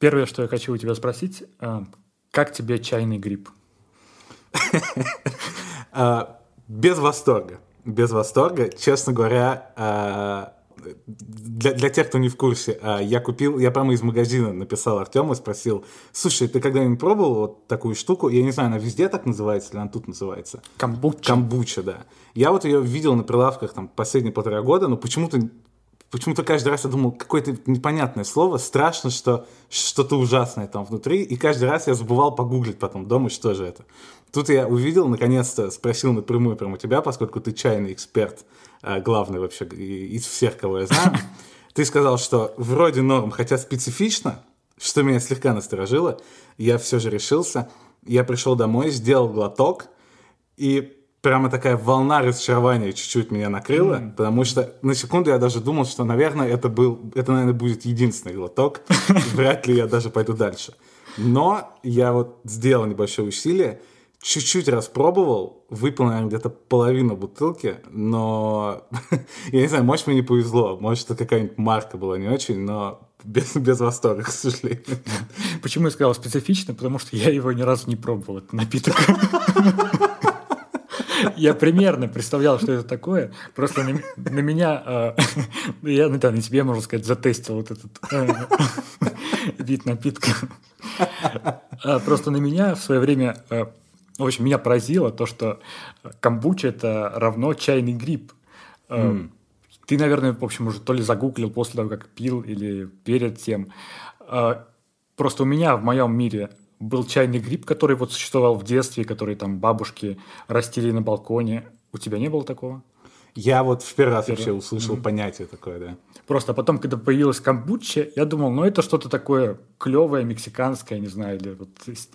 Первое, что я хочу у тебя спросить, а, как тебе чайный гриб? А, без восторга. Без восторга. Честно говоря, а, для, для тех, кто не в курсе, я купил, я прямо из магазина написал Артему, спросил, слушай, ты когда-нибудь пробовал вот такую штуку? Я не знаю, она везде так называется или она тут называется? Камбуча. Камбуча, да. Я вот ее видел на прилавках там последние полтора года, но почему-то почему-то каждый раз я думал, какое-то непонятное слово, страшно, что что-то ужасное там внутри, и каждый раз я забывал погуглить потом дома, что же это. Тут я увидел, наконец-то, спросил напрямую прямо у тебя, поскольку ты чайный эксперт, э, главный вообще из всех, кого я знаю. Ты сказал, что вроде норм, хотя специфично, что меня слегка насторожило. Я все же решился. Я пришел домой, сделал глоток, и прямо такая волна разочарования чуть-чуть меня накрыла, mm. потому что на секунду я даже думал, что, наверное, это был, это, наверное, будет единственный глоток, вряд ли я даже пойду дальше. Но я вот сделал небольшое усилие, чуть-чуть распробовал, выпил, наверное, где-то половину бутылки, но я не знаю, может, мне не повезло, может, это какая-нибудь марка была не очень, но без, без восторга, к сожалению. Почему я сказал специфично? Потому что я его ни разу не пробовал, этот напиток. Я примерно представлял, что это такое. Просто на, на меня, э, я ну, да, на тебе, можно сказать, затестил вот этот э, вид напитка. А просто на меня в свое время, э, в общем, меня поразило то, что камбуча это равно чайный гриб. Э, Ты, наверное, в общем, уже то ли загуглил после того, как пил, или перед тем. Э, просто у меня в моем мире был чайный гриб, который вот существовал в детстве, который там бабушки растили на балконе. У тебя не было такого? Я вот в первый раз первый. вообще услышал mm-hmm. понятие такое, да. Просто потом, когда появилась камбуча, я думал, ну это что-то такое клевое, мексиканское, не знаю, или вот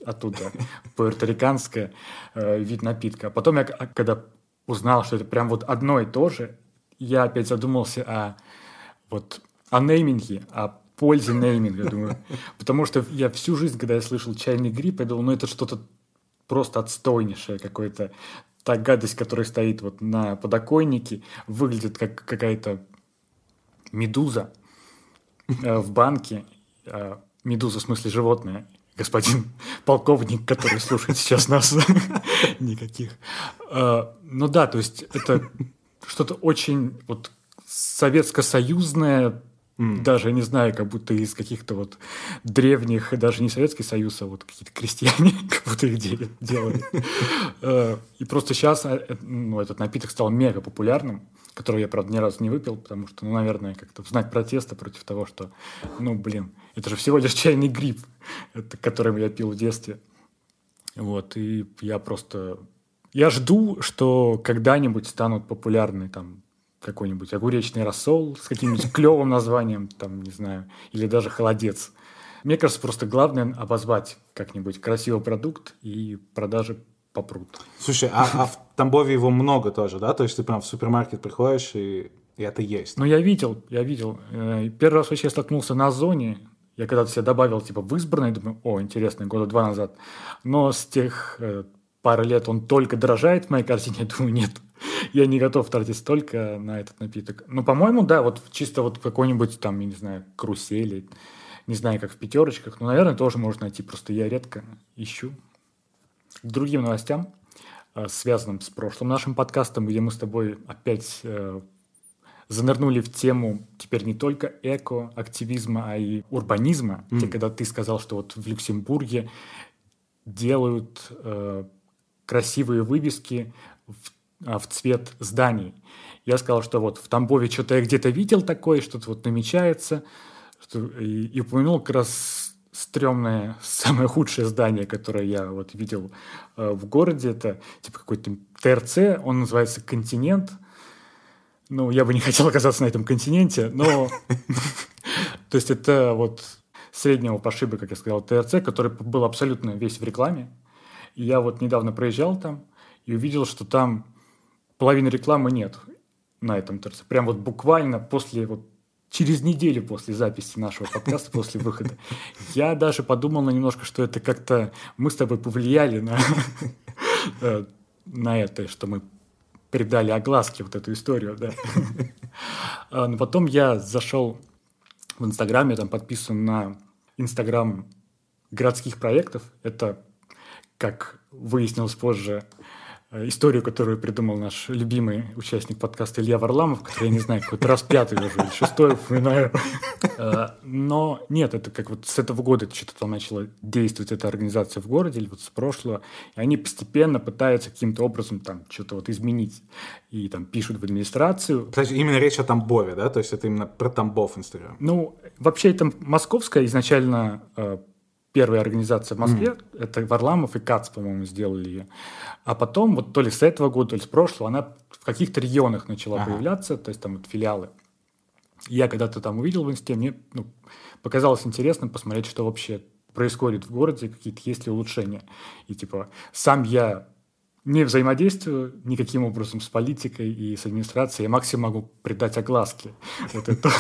оттуда, пуэрториканское э, вид напитка. А потом я, когда узнал, что это прям вот одно и то же, я опять задумался о вот о нейминге, о пользе нейминга, думаю. Потому что я всю жизнь, когда я слышал чайный гриб, я думал, ну это что-то просто отстойнейшее какое-то. Та гадость, которая стоит вот на подоконнике, выглядит как какая-то медуза э, в банке. Э, медуза, в смысле животное. Господин полковник, который слушает сейчас нас. Никаких. Э, ну да, то есть это что-то очень вот советско-союзное. Даже, не знаю, как будто из каких-то вот древних, даже не Советский Союз, а вот какие-то крестьяне, как будто их делали. Э, и просто сейчас э, ну, этот напиток стал мега популярным, который я, правда, ни разу не выпил, потому что, ну, наверное, как-то в знак протеста против того, что, ну, блин, это же всего лишь чайный гриб, которым я пил в детстве. Вот, и я просто... Я жду, что когда-нибудь станут популярны там какой-нибудь огуречный рассол с каким-нибудь клевым названием, там, не знаю, или даже холодец. Мне кажется, просто главное обозвать как-нибудь красивый продукт, и продажи попрут. Слушай, а, а в Тамбове его много тоже, да? То есть ты прям в супермаркет приходишь, и, и это есть? Ну, я видел, я видел. Э, первый раз вообще столкнулся на Озоне. Я когда-то себе добавил, типа, в избранное, думаю, о, интересно, года два назад. Но с тех пары лет он только дорожает в моей корзине, я думаю, нет, я не готов тратить столько на этот напиток. Ну, по-моему, да, вот чисто вот какой-нибудь там, я не знаю, карусели, не знаю, как в пятерочках, но, наверное, тоже можно найти, просто я редко ищу. К другим новостям, э, связанным с прошлым нашим подкастом, где мы с тобой опять э, занырнули в тему теперь не только эко-активизма, а и урбанизма. Mm. Те, когда ты сказал, что вот в Люксембурге делают э, красивые вывески в а, в цвет зданий. Я сказал, что вот в Тамбове что-то я где-то видел такое, что-то вот намечается, что, и, и упомянул как раз стрёмное, самое худшее здание, которое я вот видел э, в городе. Это типа какой-то ТРЦ, он называется «Континент». Ну, я бы не хотел оказаться на этом континенте, но... То есть это вот среднего пошиба, как я сказал, ТРЦ, который был абсолютно весь в рекламе. Я вот недавно проезжал там и увидел, что там половины рекламы нет на этом ТРЦ. Прям вот буквально после вот через неделю после записи нашего подкаста, после выхода, я даже подумал на немножко, что это как-то мы с тобой повлияли на, э, на это, что мы придали огласке вот эту историю, да. А, но потом я зашел в Инстаграме, там подписан на Инстаграм городских проектов. Это, как выяснилось позже, Э, историю, которую придумал наш любимый участник подкаста Илья Варламов, который, я не знаю, какой-то раз пятый уже, или шестой упоминаю. Э, но нет, это как вот с этого года что-то там начала действовать эта организация в городе, или вот с прошлого, и они постепенно пытаются каким-то образом там что-то вот изменить. И там пишут в администрацию. Кстати, именно речь о Тамбове, да? То есть это именно про Тамбов Инстаграм. Ну, вообще это московская изначально э, первая организация в Москве, mm. это Варламов и Кац, по-моему, сделали ее. А потом, вот то ли с этого года, то ли с прошлого, она в каких-то регионах начала ага. появляться, то есть там вот филиалы. Я когда-то там увидел в инсте, мне ну, показалось интересным посмотреть, что вообще происходит в городе, какие-то есть ли улучшения. И типа сам я не взаимодействую никаким образом с политикой и с администрацией, я максимум могу придать огласке. Вот это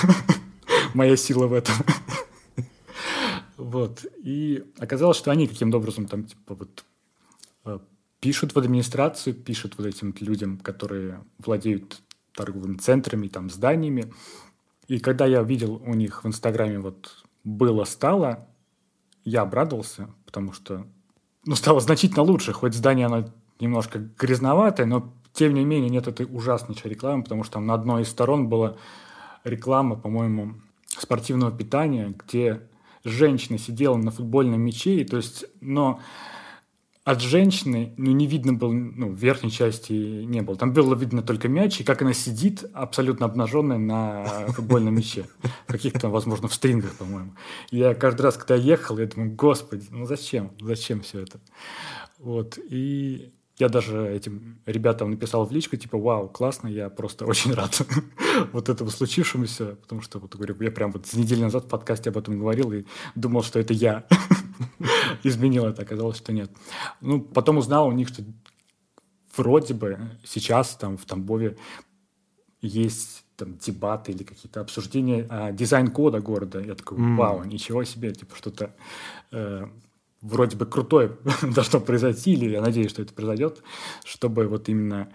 моя сила в этом. Вот. И оказалось, что они каким-то образом там, типа, вот э, пишут в администрацию, пишут вот этим людям, которые владеют торговыми центрами, там, зданиями. И когда я видел у них в Инстаграме вот было-стало, я обрадовался, потому что ну, стало значительно лучше. Хоть здание, оно немножко грязноватое, но тем не менее нет этой ужаснейшей рекламы, потому что там на одной из сторон была реклама, по-моему, спортивного питания, где женщина сидела на футбольном мяче, и, то есть, но от женщины ну, не видно было, ну, верхней части не было. Там было видно только мяч, и как она сидит абсолютно обнаженная на футбольном мяче. Каких-то, возможно, в стрингах, по-моему. Я каждый раз, когда ехал, я думаю, господи, ну зачем? Зачем все это? Вот. И я даже этим ребятам написал в личку, типа, вау, классно, я просто очень рад вот этому случившемуся, потому что, вот говорю, я прям вот с недели назад в подкасте об этом говорил и думал, что это я изменил это, оказалось, что нет. Ну, потом узнал у них, что вроде бы сейчас там в Тамбове есть там дебаты или какие-то обсуждения а, дизайн-кода города. Я такой, вау, ничего себе, типа что-то э, вроде бы крутое должно произойти, или я надеюсь, что это произойдет, чтобы вот именно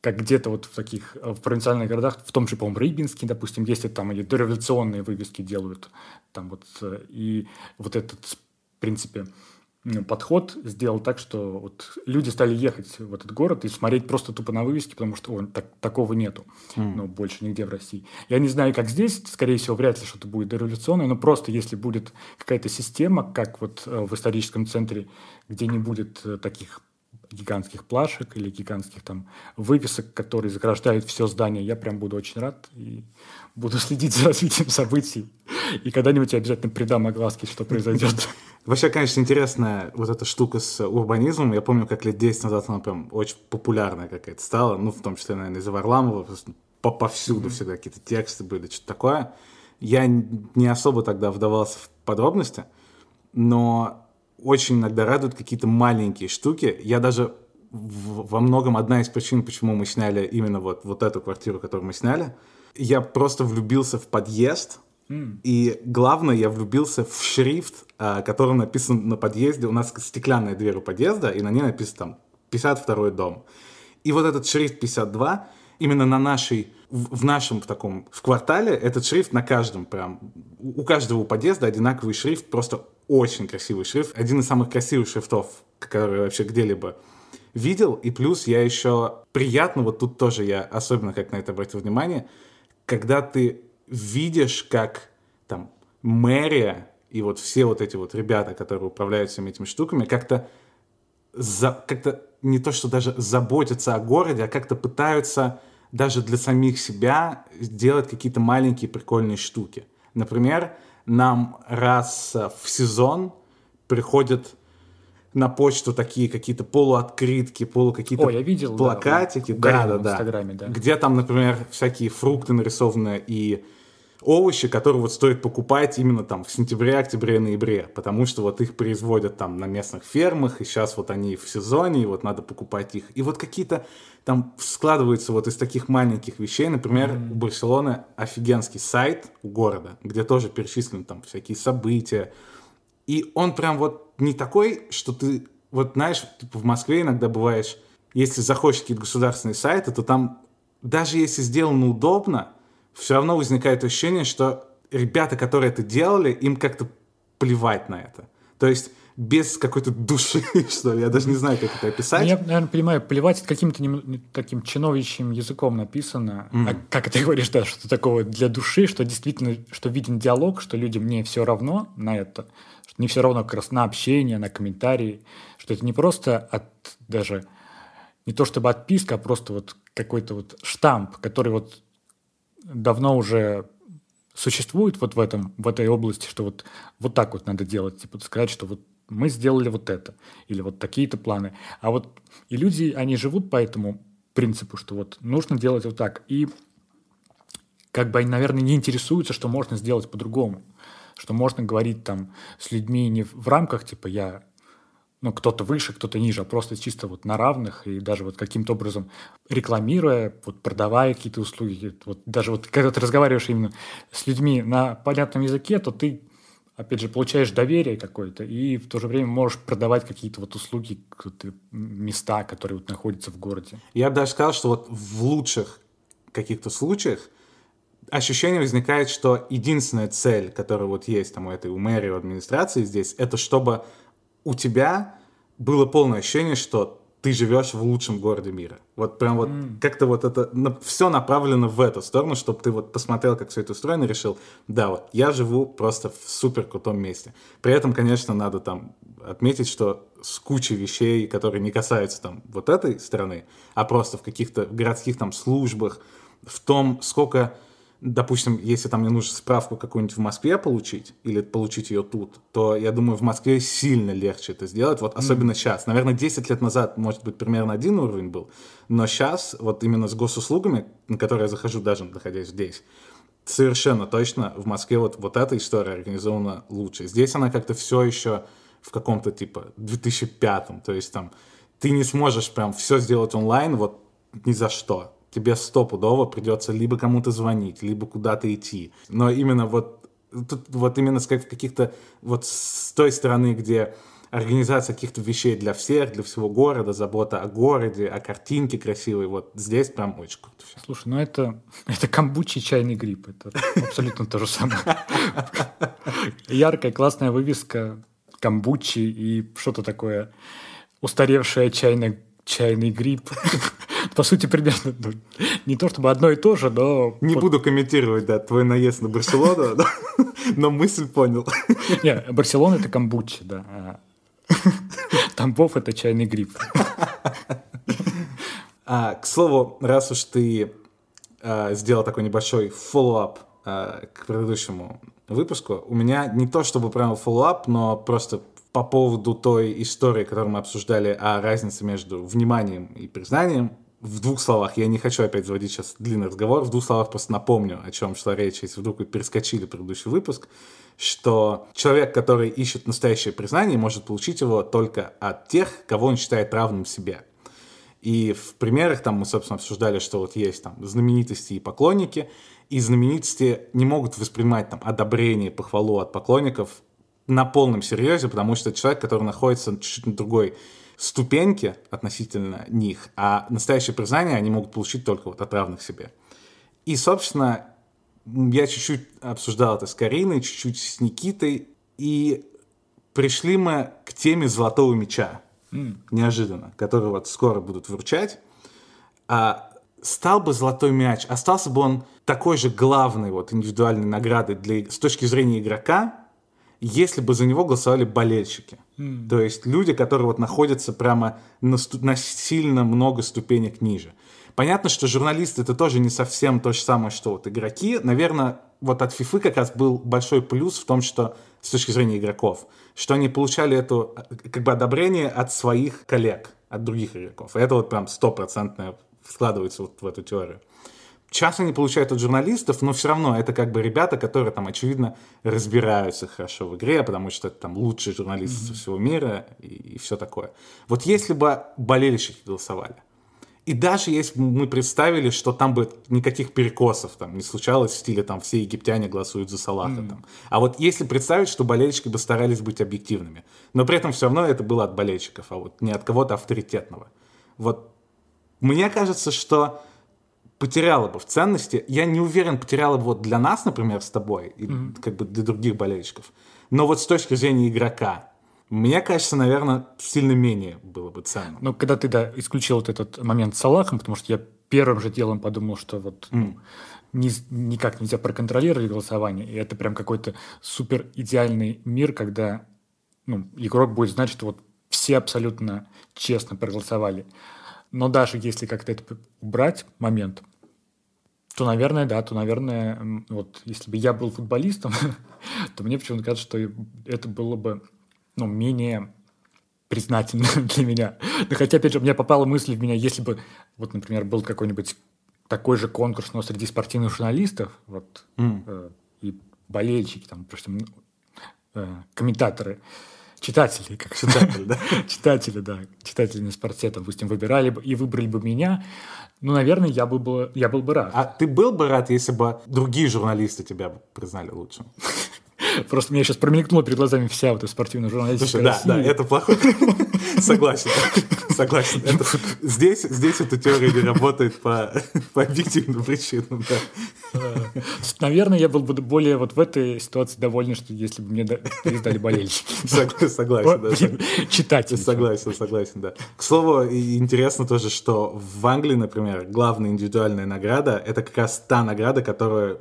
как где-то вот в таких в провинциальных городах, в том же, по-моему, Рыбинске, допустим, если там или дореволюционные вывески делают, там вот, и вот этот, в принципе, подход сделал так, что вот люди стали ехать в этот город и смотреть просто тупо на вывески, потому что о, так, такого нету, mm. ну, больше нигде в России. Я не знаю, как здесь, скорее всего, вряд ли что-то будет дореволюционное, но просто если будет какая-то система, как вот э, в историческом центре, где не будет э, таких гигантских плашек или гигантских там вывесок, которые заграждают все здание, я прям буду очень рад и буду следить за развитием событий. И когда-нибудь я обязательно придам огласки, что произойдет. Вообще, конечно, интересная вот эта штука с урбанизмом. Я помню, как лет 10 назад она прям очень популярная какая-то стала. Ну, в том числе, наверное, из-за Варламова. Повсюду всегда какие-то тексты были, что-то такое. Я не особо тогда вдавался в подробности, но очень иногда радуют какие-то маленькие штуки. Я даже в, во многом одна из причин, почему мы сняли именно вот, вот эту квартиру, которую мы сняли, я просто влюбился в подъезд, и главное, я влюбился в шрифт, а, который написан на подъезде. У нас стеклянная дверь у подъезда, и на ней написано там 52 дом. И вот этот шрифт 52, именно на нашей, в, нашем в таком, в квартале, этот шрифт на каждом прям, у каждого подъезда одинаковый шрифт, просто очень красивый шрифт. Один из самых красивых шрифтов, которые вообще где-либо видел. И плюс я еще приятно, вот тут тоже я особенно как на это обратил внимание, когда ты видишь, как там мэрия и вот все вот эти вот ребята, которые управляют всеми этими штуками, как-то за, как-то не то, что даже заботятся о городе, а как-то пытаются даже для самих себя сделать какие-то маленькие прикольные штуки. Например, нам раз в сезон приходят на почту такие какие-то полуоткрытки, полу какие-то О, я видел, плакатики, да, да, да, да. да, где там, например, всякие фрукты нарисованы и овощи, которые вот стоит покупать именно там в сентябре, октябре, ноябре, потому что вот их производят там на местных фермах, и сейчас вот они в сезоне, и вот надо покупать их. И вот какие-то там складываются вот из таких маленьких вещей, например, mm-hmm. у Барселоны офигенский сайт у города, где тоже перечислены там всякие события, и он прям вот не такой, что ты, вот знаешь, в Москве иногда бываешь, если захочешь какие-то государственные сайты, то там даже если сделано удобно, все равно возникает ощущение, что ребята, которые это делали, им как-то плевать на это. То есть без какой-то души, что ли. Я даже не знаю, как это описать. Ну, я, наверное, понимаю, плевать каким-то не, таким чиновичьим языком написано. Mm. А как ты говоришь, да, что такого для души, что действительно, что виден диалог, что людям не все равно на это, что не все равно как раз на общение, на комментарии, что это не просто от даже не то чтобы отписка, а просто вот какой-то вот штамп, который вот давно уже существует вот в этом, в этой области, что вот, вот так вот надо делать, типа сказать, что вот мы сделали вот это, или вот такие-то планы. А вот и люди, они живут по этому принципу, что вот нужно делать вот так. И как бы они, наверное, не интересуются, что можно сделать по-другому. Что можно говорить там с людьми не в рамках, типа, я ну, кто-то выше, кто-то ниже, а просто чисто вот на равных и даже вот каким-то образом рекламируя, вот продавая какие-то услуги. Вот даже вот когда ты разговариваешь именно с людьми на понятном языке, то ты опять же, получаешь доверие какое-то, и в то же время можешь продавать какие-то вот услуги, какие-то места, которые вот находятся в городе. Я бы даже сказал, что вот в лучших каких-то случаях ощущение возникает, что единственная цель, которая вот есть там у этой, у мэрии, у администрации здесь, это чтобы у тебя было полное ощущение, что ты живешь в лучшем городе мира. Вот прям вот mm. как-то вот это на, все направлено в эту сторону, чтобы ты вот посмотрел, как все это устроено, и решил, да, вот я живу просто в супер крутом месте. При этом, конечно, надо там отметить, что с кучей вещей, которые не касаются там вот этой страны, а просто в каких-то городских там службах, в том, сколько допустим, если там мне нужно справку какую-нибудь в Москве получить или получить ее тут, то я думаю, в Москве сильно легче это сделать, вот особенно mm. сейчас. Наверное, 10 лет назад, может быть, примерно один уровень был, но сейчас вот именно с госуслугами, на которые я захожу даже находясь здесь, совершенно точно в Москве вот, вот эта история организована лучше. Здесь она как-то все еще в каком-то типа 2005, то есть там ты не сможешь прям все сделать онлайн вот ни за что тебе стопудово придется либо кому-то звонить, либо куда-то идти. Но именно вот тут вот именно с каких-то вот с той стороны, где организация каких-то вещей для всех, для всего города, забота о городе, о картинке красивой, вот здесь прям очень круто. Слушай, ну это, это камбучи чайный гриб, это абсолютно то же самое. Яркая, классная вывеска камбучи и что-то такое устаревшая чайная чайный гриб. По сути, примерно ну, не то чтобы одно и то же, но... Не буду комментировать, да, твой наезд на Барселону, но мысль понял. Не, Барселона — это камбучи, да. А Тампов — это чайный гриб. А, к слову, раз уж ты а, сделал такой небольшой follow-up а, к предыдущему выпуску, у меня не то чтобы прямо follow-up, но просто по поводу той истории, которую мы обсуждали, о разнице между вниманием и признанием. В двух словах, я не хочу опять заводить сейчас длинный разговор, в двух словах просто напомню, о чем шла речь, если вдруг вы перескочили предыдущий выпуск, что человек, который ищет настоящее признание, может получить его только от тех, кого он считает равным себе. И в примерах там мы, собственно, обсуждали, что вот есть там знаменитости и поклонники, и знаменитости не могут воспринимать там одобрение, похвалу от поклонников на полном серьезе, потому что это человек, который находится чуть-чуть на другой ступеньке относительно них, а настоящее признание они могут получить только вот от равных себе. И, собственно, я чуть-чуть обсуждал это с Кариной, чуть-чуть с Никитой, и пришли мы к теме золотого меча, mm. неожиданно, который вот скоро будут вручать. А стал бы золотой мяч, остался бы он такой же главной вот индивидуальной наградой для, с точки зрения игрока, если бы за него голосовали болельщики. Mm. То есть люди, которые вот находятся прямо на, на сильно много ступенек ниже. Понятно, что журналисты это тоже не совсем то же самое, что вот игроки. Наверное, вот от FIFA как раз был большой плюс в том, что с точки зрения игроков, что они получали это как бы одобрение от своих коллег, от других игроков. И это вот прям стопроцентное вкладывается вот в эту теорию. Часто они получают от журналистов, но все равно это как бы ребята, которые там, очевидно, разбираются хорошо в игре, потому что это там лучшие журналисты mm-hmm. всего мира и, и все такое. Вот если бы болельщики голосовали, и даже если мы представили, что там бы никаких перекосов там не случалось в стиле там все египтяне голосуют за Салаха mm. там. А вот если представить, что болельщики бы старались быть объективными, но при этом все равно это было от болельщиков, а вот не от кого-то авторитетного. Вот мне кажется, что потеряла бы в ценности. Я не уверен, потеряла бы вот для нас, например, с тобой, и mm-hmm. как бы для других болельщиков. Но вот с точки зрения игрока, мне кажется, наверное, сильно менее было бы ценно. Ну, когда ты, да, исключил вот этот момент с Салахом, потому что я первым же делом подумал, что вот mm. ни, никак нельзя проконтролировать голосование, и это прям какой-то супер идеальный мир, когда ну, игрок будет знать, что вот все абсолютно честно проголосовали. Но даже если как-то это убрать момент, то, наверное, да, то, наверное, вот если бы я был футболистом, то мне почему-то кажется, что это было бы ну, менее признательно для меня. Но хотя, опять же, у меня попала мысль в меня, если бы, вот, например, был какой-нибудь такой же конкурс, но среди спортивных журналистов, вот, mm. э, и болельщики, там, просто э, комментаторы, читатели, как читатели, да? читатели, да, читатели на спорте, допустим, выбирали бы и выбрали бы меня, ну, наверное, я был бы, я был бы рад. А ты был бы рад, если бы другие журналисты тебя признали лучшим? Просто мне сейчас промелькнула перед глазами вся вот эта спортивная журналистика Слушай, да, да, это плохой. Согласен, согласен. Это, здесь, здесь эта теория не работает по, по объективным причинам, да. Наверное, я был бы более вот в этой ситуации доволен, что если бы мне передали болельщики. Согласен, да. Читатель. Согласен, согласен, да. К слову, интересно тоже, что в Англии, например, главная индивидуальная награда — это как раз та награда, которую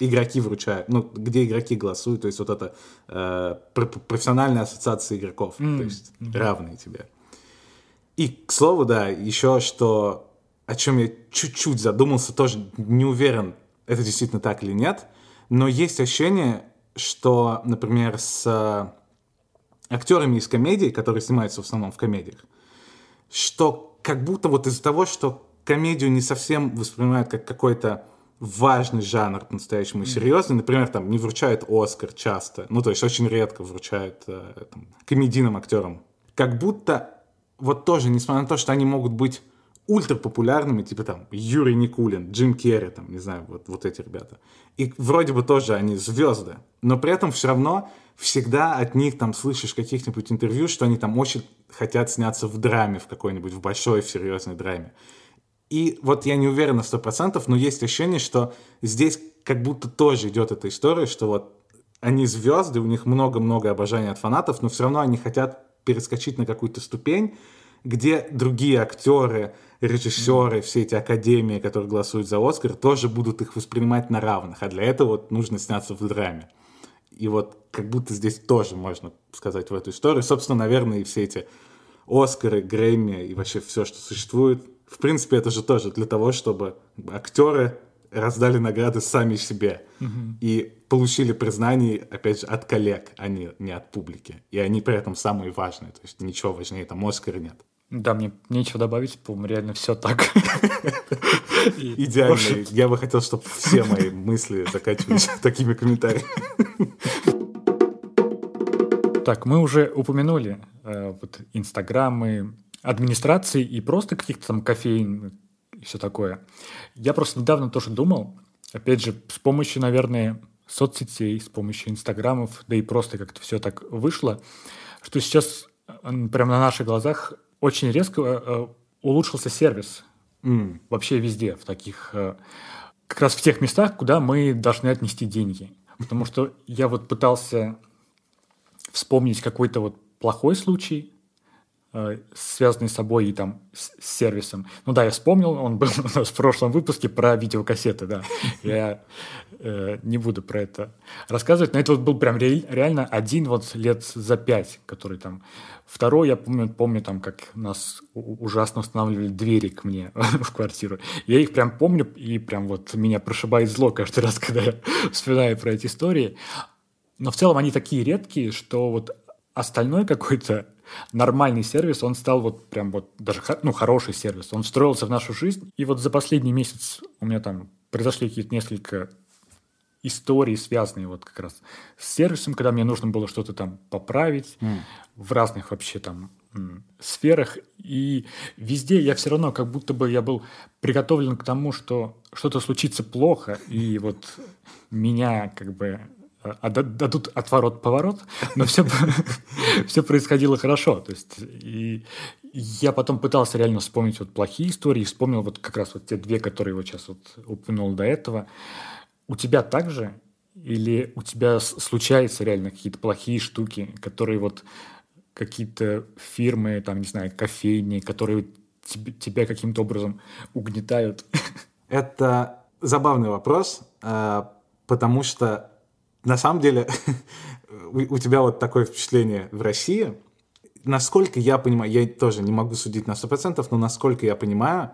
игроки вручают, ну, где игроки голосуют, то есть вот это э, профессиональная ассоциация игроков, mm. то есть mm-hmm. равные тебе. И, к слову, да, еще что, о чем я чуть-чуть задумался, тоже не уверен, это действительно так или нет, но есть ощущение, что, например, с э, актерами из комедий, которые снимаются в основном в комедиях, что как будто вот из-за того, что комедию не совсем воспринимают как какой-то важный жанр по-настоящему серьезный. Например, там не вручают Оскар часто. Ну, то есть очень редко вручают э, там, комедийным актерам. Как будто вот тоже, несмотря на то, что они могут быть ультра популярными, типа там Юрий Никулин, Джим Керри, там, не знаю, вот, вот эти ребята. И вроде бы тоже они звезды, но при этом все равно всегда от них там слышишь каких-нибудь интервью, что они там очень хотят сняться в драме в какой-нибудь, в большой, в серьезной драме. И вот я не уверен на 100%, но есть ощущение, что здесь как будто тоже идет эта история, что вот они звезды, у них много-много обожания от фанатов, но все равно они хотят перескочить на какую-то ступень, где другие актеры, режиссеры, все эти академии, которые голосуют за Оскар, тоже будут их воспринимать на равных. А для этого вот нужно сняться в драме. И вот как будто здесь тоже можно сказать в эту историю. Собственно, наверное, и все эти Оскары, Грэмми и вообще все, что существует, в принципе, это же тоже для того, чтобы актеры раздали награды сами себе угу. и получили признание, опять же, от коллег, а не, не от публики. И они при этом самые важные. То есть ничего важнее там Оскара нет. Да, мне нечего добавить, по-моему, реально все так. Идеально. Я бы хотел, чтобы все мои мысли заканчивались такими комментариями. Так, мы уже упомянули э, вот инстаграмы, администрации и просто каких-то там кофеин и все такое. Я просто недавно тоже думал, опять же, с помощью, наверное, соцсетей, с помощью инстаграмов, да и просто как-то все так вышло, что сейчас прямо на наших глазах очень резко э, улучшился сервис mm. вообще везде, в таких, э, как раз в тех местах, куда мы должны отнести деньги. Потому что я вот пытался вспомнить какой-то вот плохой случай, Э, связанный с собой и там с сервисом. Ну да, я вспомнил, он был у нас в прошлом выпуске про видеокассеты, да. Я э, не буду про это рассказывать, но это вот был прям ре- реально один вот лет за пять, который там... Второй, я помню, помню там, как нас ужасно устанавливали двери к мне в квартиру. Я их прям помню, и прям вот меня прошибает зло каждый раз, когда я вспоминаю про эти истории. Но в целом они такие редкие, что вот остальной какой-то нормальный сервис, он стал вот прям вот даже ну, хороший сервис. Он встроился в нашу жизнь. И вот за последний месяц у меня там произошли какие-то несколько истории, связанные вот как раз с сервисом, когда мне нужно было что-то там поправить mm. в разных вообще там сферах. И везде я все равно как будто бы я был приготовлен к тому, что что-то случится плохо, и вот меня как бы дадут отворот-поворот, но все, все происходило хорошо. То есть, и я потом пытался реально вспомнить вот плохие истории, вспомнил вот как раз вот те две, которые вот сейчас вот упомянул до этого. У тебя также Или у тебя случаются реально какие-то плохие штуки, которые вот какие-то фирмы, там, не знаю, кофейни, которые тебе, тебя каким-то образом угнетают? Это забавный вопрос, а, потому что на самом деле у тебя вот такое впечатление в России. Насколько я понимаю, я тоже не могу судить на 100%, но насколько я понимаю,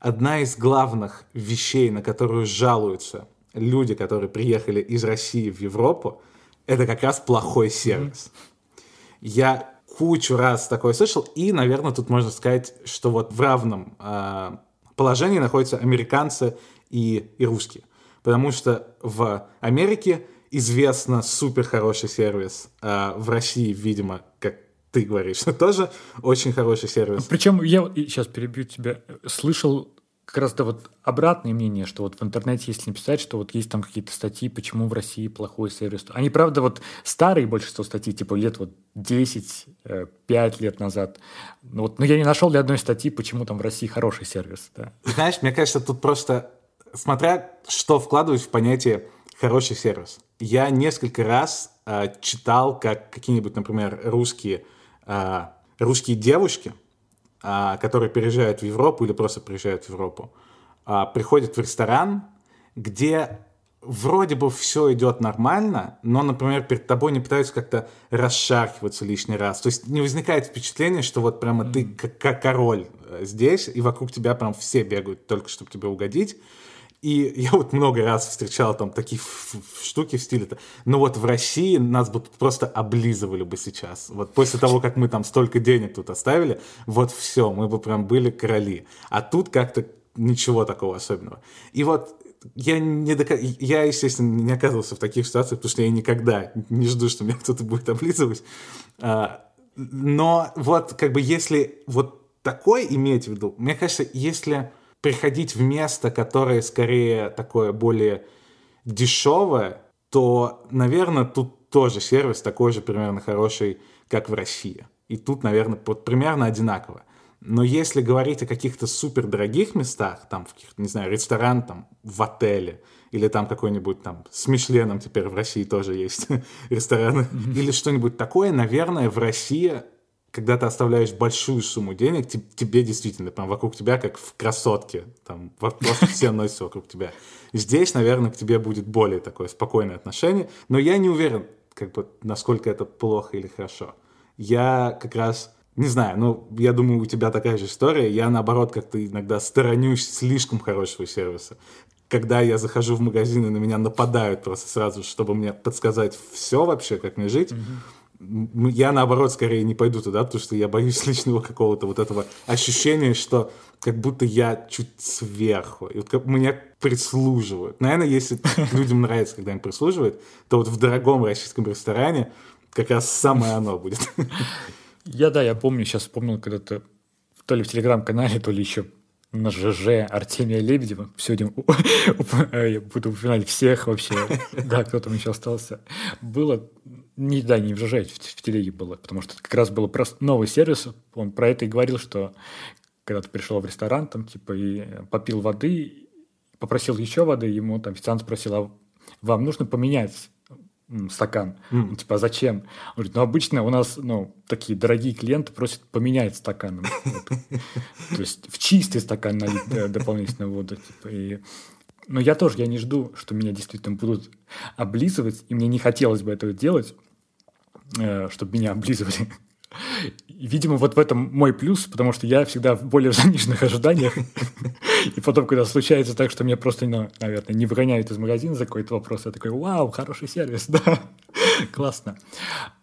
одна из главных вещей, на которую жалуются люди, которые приехали из России в Европу, это как раз плохой сервис. Я кучу раз такое слышал, и, наверное, тут можно сказать, что вот в равном э, положении находятся американцы и, и русские. Потому что в Америке известно супер хороший сервис, а в России, видимо, как ты говоришь, тоже очень хороший сервис. Причем я сейчас перебью тебя, слышал как раз да вот обратное мнение, что вот в интернете, если написать, что вот есть там какие-то статьи, почему в России плохой сервис. Они, правда, вот старые большинство статей, типа лет вот 10, 5 э, лет назад. Но, вот, но я не нашел ни одной статьи, почему там в России хороший сервис. Да. Знаешь, мне кажется, тут просто, смотря что вкладывать в понятие хороший сервис. Я несколько раз э, читал, как какие-нибудь, например, русские, э, русские девушки, э, которые переезжают в Европу или просто приезжают в Европу, э, приходят в ресторан, где вроде бы все идет нормально, но, например, перед тобой не пытаются как-то расшаркиваться лишний раз. То есть не возникает впечатление, что вот прямо ты как, как король э, здесь, и вокруг тебя прям все бегают только, чтобы тебе угодить. И я вот много раз встречал там такие штуки в стиле-то. Но вот в России нас бы просто облизывали бы сейчас. Вот после того, как мы там столько денег тут оставили, вот все, мы бы прям были короли. А тут как-то ничего такого особенного. И вот я, не док... я, естественно, не оказывался в таких ситуациях, потому что я никогда не жду, что меня кто-то будет облизывать. А, но вот как бы если вот такое иметь в виду, мне кажется, если приходить в место, которое скорее такое более дешевое, то, наверное, тут тоже сервис такой же примерно хороший, как в России. И тут, наверное, вот примерно одинаково. Но если говорить о каких-то супер дорогих местах, там, в каких-то, не знаю, ресторан там в отеле, или там какой-нибудь там с Мишленом теперь в России тоже есть рестораны, или что-нибудь такое, наверное, в России когда ты оставляешь большую сумму денег, тебе действительно, прям вокруг тебя, как в красотке, там просто все носятся вокруг тебя. Здесь, наверное, к тебе будет более такое спокойное отношение, но я не уверен, как бы, насколько это плохо или хорошо. Я как раз не знаю, ну, я думаю, у тебя такая же история. Я, наоборот, как-то иногда сторонюсь слишком хорошего сервиса. Когда я захожу в магазин, и на меня нападают просто сразу, чтобы мне подсказать все вообще, как мне жить, mm-hmm я наоборот скорее не пойду туда, потому что я боюсь личного какого-то вот этого ощущения, что как будто я чуть сверху, и вот как меня прислуживают. Наверное, если людям нравится, когда им прислуживают, то вот в дорогом российском ресторане как раз самое оно будет. Я, да, я помню, сейчас вспомнил, когда то то ли в телеграм-канале, то ли еще на ЖЖ Артемия Лебедева. Сегодня я буду упоминать всех вообще, да, кто там еще остался. Было, не, да, не в ЖЖ, в, в телеге было, потому что как раз был просто новый сервис, он про это и говорил, что когда ты пришел в ресторан, там, типа, и попил воды, попросил еще воды, ему там официант спросил, а вам нужно поменять стакан. Mm. типа, а зачем? Он говорит, ну, обычно у нас, ну, такие дорогие клиенты просят поменять стакан. То есть в чистый стакан налить э, дополнительную воду. Типа. Но я тоже, я не жду, что меня действительно будут облизывать, и мне не хотелось бы этого делать, чтобы меня облизывали. Видимо, вот в этом мой плюс, потому что я всегда в более заниженных ожиданиях. И потом, когда случается так, что меня просто, ну, наверное, не выгоняют из магазина за какой-то вопрос, я такой, вау, хороший сервис, да, классно.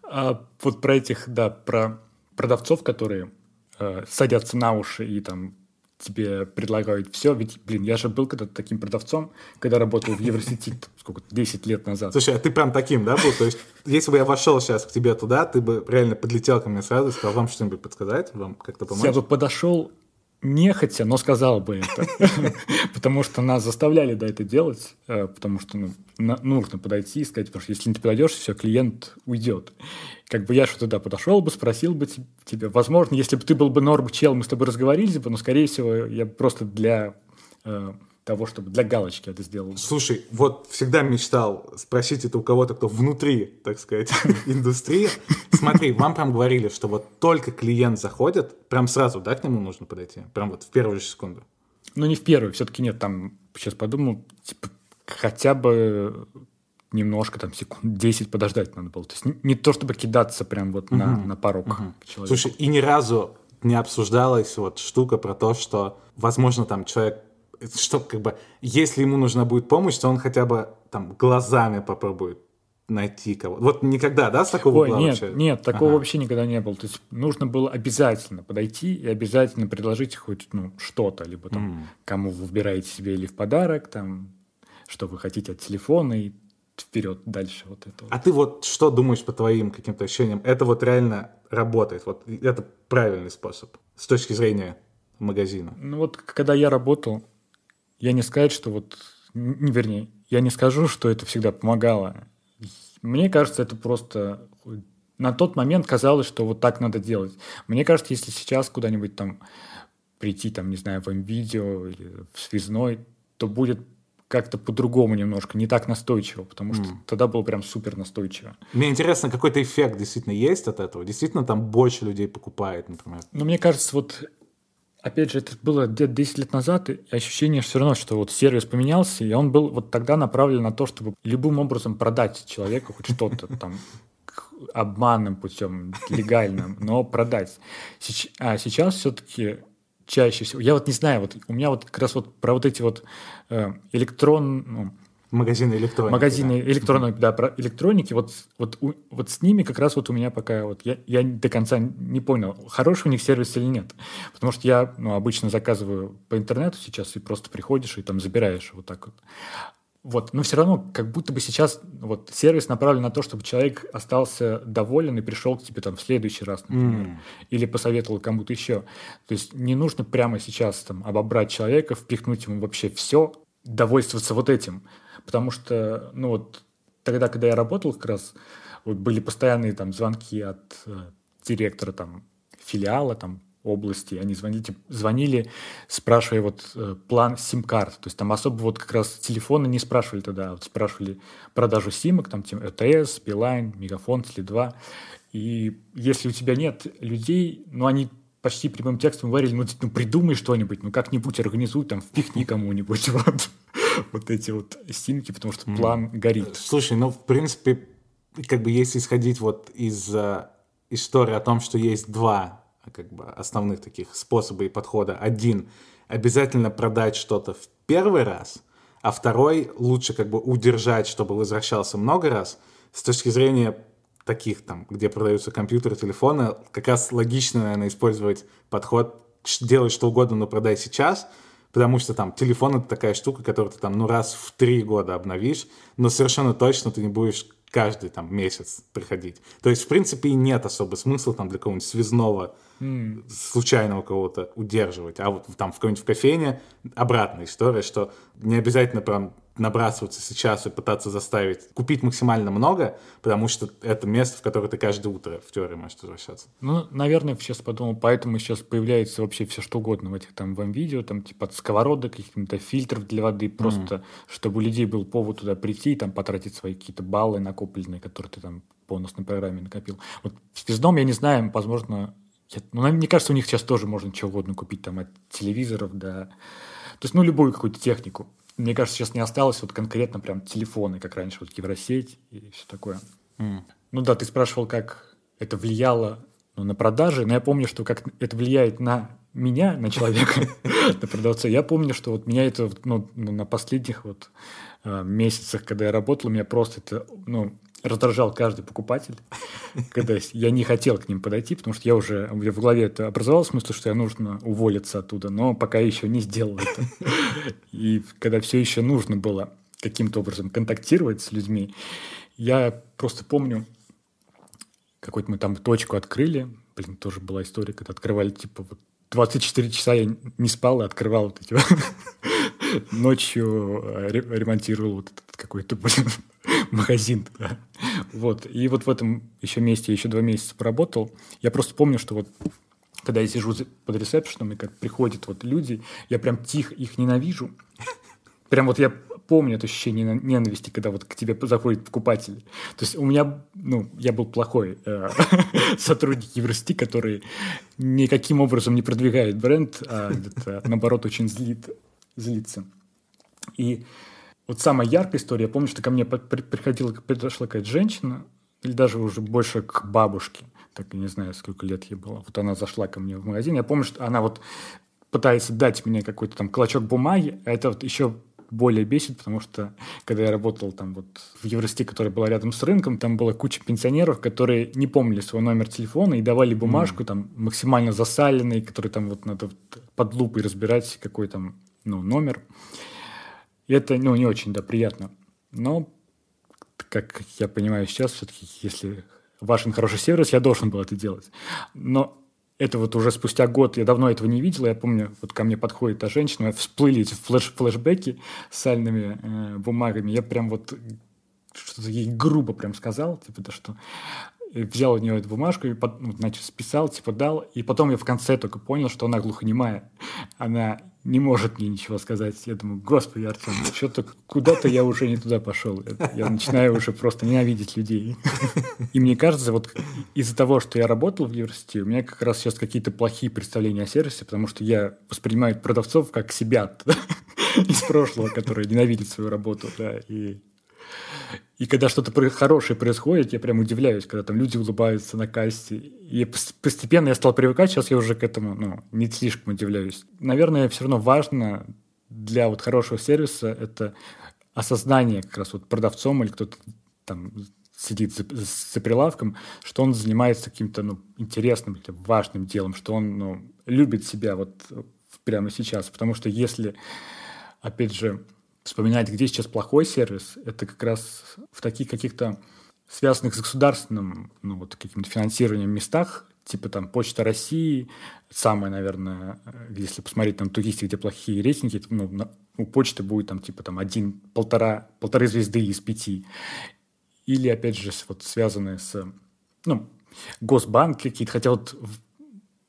А вот про этих, да, про продавцов, которые э, садятся на уши и там тебе предлагают все. Ведь, блин, я же был когда-то таким продавцом, когда работал в Евросети, сколько, 10 лет назад. Слушай, а ты прям таким, да, был? То есть, если бы я вошел сейчас к тебе туда, ты бы реально подлетел ко мне сразу и сказал, вам что-нибудь подсказать, вам как-то помочь? Я бы подошел нехотя, но сказал бы это. Потому что нас заставляли да, это делать, э, потому что ну, нужно подойти и сказать, потому что если не подойдешь, все, клиент уйдет. Как бы я что туда подошел бы, спросил бы тебя. Возможно, если бы ты был бы норм чел, мы с тобой разговорились бы, но, скорее всего, я просто для э, того, чтобы для галочки это сделал. Слушай, вот всегда мечтал спросить это у кого-то, кто внутри, так сказать, индустрии. Смотри, вам прям говорили, что вот только клиент заходит, прям сразу, да, к нему нужно подойти? Прям вот в первую же секунду. Ну, не в первую, все-таки нет, там, сейчас подумал, типа, хотя бы немножко, там, секунд 10 подождать надо было. То есть не, то, чтобы кидаться прям вот угу. на, на порог угу. к человеку. Слушай, и ни разу не обсуждалась вот штука про то, что, возможно, там человек что как бы, если ему нужна будет помощь, то он хотя бы там глазами попробует найти кого. Вот никогда, да, с такого Ой, нет, вообще? Нет, такого ага. вообще никогда не было. То есть нужно было обязательно подойти и обязательно предложить хоть ну, что-то, либо там, mm. кому вы выбираете себе или в подарок, там, что вы хотите от телефона и вперед дальше вот это. А ты вот что думаешь по твоим каким-то ощущениям? Это вот реально работает? Вот это правильный способ с точки зрения магазина? Ну вот когда я работал, я не сказать, что вот, не, вернее, я не скажу, что это всегда помогало. Мне кажется, это просто на тот момент казалось, что вот так надо делать. Мне кажется, если сейчас куда-нибудь там прийти, там, не знаю, в видео или в связной, то будет как-то по-другому немножко, не так настойчиво, потому что mm. тогда было прям супер настойчиво. Мне интересно, какой-то эффект действительно есть от этого? Действительно там больше людей покупает, например? Ну, мне кажется, вот опять же, это было где-то 10 лет назад, и ощущение все равно, что вот сервис поменялся, и он был вот тогда направлен на то, чтобы любым образом продать человеку хоть что-то там обманным путем, легальным, но продать. А сейчас все-таки чаще всего, я вот не знаю, вот у меня вот как раз вот про вот эти вот э, электрон, ну, Магазины электроники. Магазины да. электронной, да, про электроники. Вот, вот, у, вот с ними как раз вот у меня пока вот я, я до конца не понял, хороший у них сервис или нет. Потому что я ну, обычно заказываю по интернету сейчас и просто приходишь и там забираешь вот так вот. Вот, но все равно, как будто бы сейчас вот сервис направлен на то, чтобы человек остался доволен и пришел к тебе там в следующий раз, например, mm. или посоветовал кому-то еще. То есть не нужно прямо сейчас там обобрать человека, впихнуть ему вообще все, довольствоваться вот этим. Потому что, ну вот, тогда, когда я работал, как раз вот были постоянные там звонки от э, директора там филиала там области, они звонили, звонили спрашивая вот э, план сим-карт, то есть там особо вот как раз телефоны не спрашивали тогда, вот спрашивали продажу симок, там тем РТС, Билайн, Мегафон, Теле2, и если у тебя нет людей, ну они почти прямым текстом говорили, ну, ну придумай что-нибудь, ну как-нибудь организуй, там, впихни кому-нибудь, вот вот эти вот симки, потому что план горит. Слушай, ну, в принципе, как бы если исходить вот из uh, истории о том, что есть два как бы основных таких способа и подхода. Один — обязательно продать что-то в первый раз, а второй — лучше как бы удержать, чтобы возвращался много раз. С точки зрения таких там, где продаются компьютеры, телефоны, как раз логично, наверное, использовать подход делать что угодно, но продай сейчас — потому что там телефон это такая штука, которую ты там ну раз в три года обновишь, но совершенно точно ты не будешь каждый там месяц приходить. То есть, в принципе, и нет особо смысла там для кого-нибудь связного, mm. случайного кого-то удерживать. А вот там в какой-нибудь кофейне обратная история, что не обязательно прям набрасываться сейчас и пытаться заставить купить максимально много, потому что это место, в которое ты каждое утро в теории можешь возвращаться. Ну, наверное, сейчас подумал, поэтому сейчас появляется вообще все что угодно в этих там вам видео, там типа от сковородок, каких-то фильтров для воды, просто mm. чтобы у людей был повод туда прийти и там потратить свои какие-то баллы накопленные, которые ты там бонусной программе накопил. Вот в Звездом, я не знаю, возможно, я, ну, мне кажется, у них сейчас тоже можно чего угодно купить, там, от телевизоров до... То есть, ну, любую какую-то технику мне кажется, сейчас не осталось вот конкретно прям телефоны, как раньше, вот Евросеть и все такое. Mm. Ну да, ты спрашивал, как это влияло ну, на продажи, но я помню, что как это влияет на меня, на человека, на продавца. Я помню, что вот меня это ну, на последних вот э, месяцах, когда я работал, меня просто это, ну, раздражал каждый покупатель, когда я не хотел к ним подойти, потому что я уже в голове это образовал смысл, что я нужно уволиться оттуда, но пока еще не сделал это. И когда все еще нужно было каким-то образом контактировать с людьми, я просто помню, какой-то мы там точку открыли, блин, тоже была история, когда открывали, типа, вот 24 часа я не спал и открывал вот эти ночью э, ремонтировал вот этот какой-то, блин, магазин. Да. Вот. И вот в этом еще месте еще два месяца поработал. Я просто помню, что вот когда я сижу под ресепшеном, и как приходят вот люди, я прям тихо их ненавижу. прям вот я помню это ощущение ненависти, когда вот к тебе заходит покупатель. То есть у меня, ну, я был плохой э, сотрудник Еврости, который никаким образом не продвигает бренд, а наоборот очень злит, злится. И вот самая яркая история, я помню, что ко мне приходила, пришла какая-то женщина, или даже уже больше к бабушке, так не знаю, сколько лет ей было. Вот она зашла ко мне в магазин, я помню, что она вот пытается дать мне какой-то там клочок бумаги, а это вот еще более бесит, потому что когда я работал там вот в Еврости, которая была рядом с рынком, там была куча пенсионеров, которые не помнили свой номер телефона и давали бумажку mm. там максимально засаленный, который там вот надо под лупой разбирать, какой там ну, номер. И это ну, не очень да, приятно. Но, как я понимаю сейчас, все-таки, если важен хороший сервис, я должен был это делать. Но это вот уже спустя год, я давно этого не видел, я помню, вот ко мне подходит та женщина, всплыли эти флеш флешбеки с сальными э, бумагами, я прям вот что-то ей грубо прям сказал, типа, то, что взял у нее эту бумажку и под, ну, значит, списал, типа дал, и потом я в конце только понял, что она глухонемая. Она не может мне ничего сказать. Я думаю, господи, Артем, что-то куда-то я уже не туда пошел. Я начинаю уже просто ненавидеть людей. И мне кажется, вот из-за того, что я работал в университете, у меня как раз сейчас какие-то плохие представления о сервисе, потому что я воспринимаю продавцов как себя из прошлого, которые ненавидят свою работу, да, и и когда что-то хорошее происходит, я прям удивляюсь, когда там люди улыбаются на кассе. И постепенно я стал привыкать, сейчас я уже к этому ну, не слишком удивляюсь. Наверное, все равно важно для вот хорошего сервиса это осознание как раз вот продавцом или кто-то там сидит за, за прилавком, что он занимается каким-то ну, интересным или важным делом, что он ну, любит себя вот прямо сейчас. Потому что если, опять же, вспоминать, где сейчас плохой сервис, это как раз в таких каких-то связанных с государственным, ну, вот каким-то финансированием местах, типа там Почта России, самое, наверное, если посмотреть там туристы, где плохие рейтинги, ну, на, у почты будет там типа там один, полтора, полторы звезды из пяти. Или, опять же, вот связанные с, ну, Госбанк какие-то, хотя вот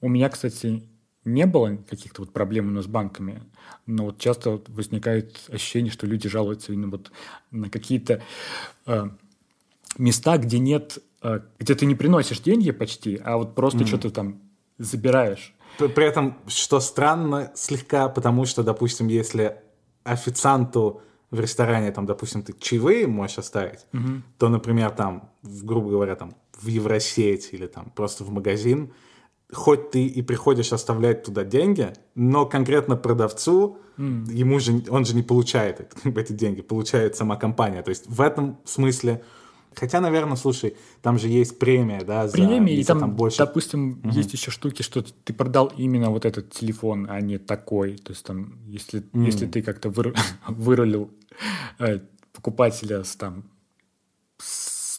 у меня, кстати, не было каких-то вот проблем у нас с банками, но вот часто возникает ощущение, что люди жалуются именно вот на какие-то э, места, где нет, э, где ты не приносишь деньги почти, а вот просто mm. что-то там забираешь. При этом, что странно слегка, потому что, допустим, если официанту в ресторане, там, допустим, ты чаевые можешь оставить, угу. то, например, там, грубо говоря, там, в Евросеть или там просто в магазин, хоть ты и приходишь оставлять туда деньги, но конкретно продавцу, mm. ему же, он же не получает эти деньги, получает сама компания. То есть в этом смысле Хотя, наверное, слушай, там же есть премия, да, за, премия, и там, там больше. допустим, угу. есть еще штуки, что ты продал именно вот этот телефон, а не такой. То есть там, если, mm. если ты как-то выр, вырулил э, покупателя с там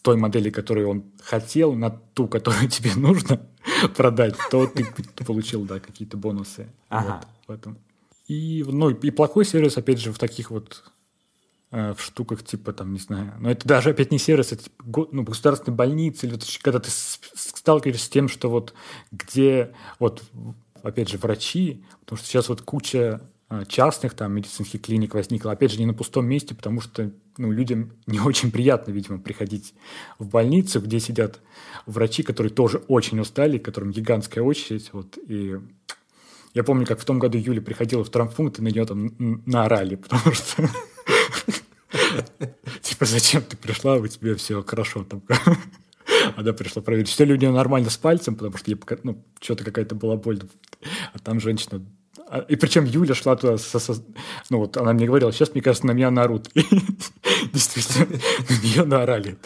той модели, которую он хотел, на ту, которую тебе нужно, продать, то ты получил, да, какие-то бонусы ага. вот, в этом. И, ну, и плохой сервис, опять же, в таких вот э, в штуках типа там, не знаю, но это даже опять не сервис, это ну, государственная больница, или вот, когда ты сталкиваешься с тем, что вот где, вот, опять же, врачи, потому что сейчас вот куча частных там медицинских клиник возникла, опять же, не на пустом месте, потому что ну, людям не очень приятно, видимо, приходить в больницу, где сидят врачи, которые тоже очень устали, которым гигантская очередь. Вот, и я помню, как в том году Юля приходила в травмпункт, и на нее там наорали, потому что... Типа, зачем ты пришла, у тебя все хорошо там. Она пришла проверить, все ли у нее нормально с пальцем, потому что ей ну, что-то какая-то была боль. А там женщина и причем Юля шла туда, со, со, ну вот она мне говорила, сейчас, мне кажется, на меня наорут. Действительно, на нее наорали.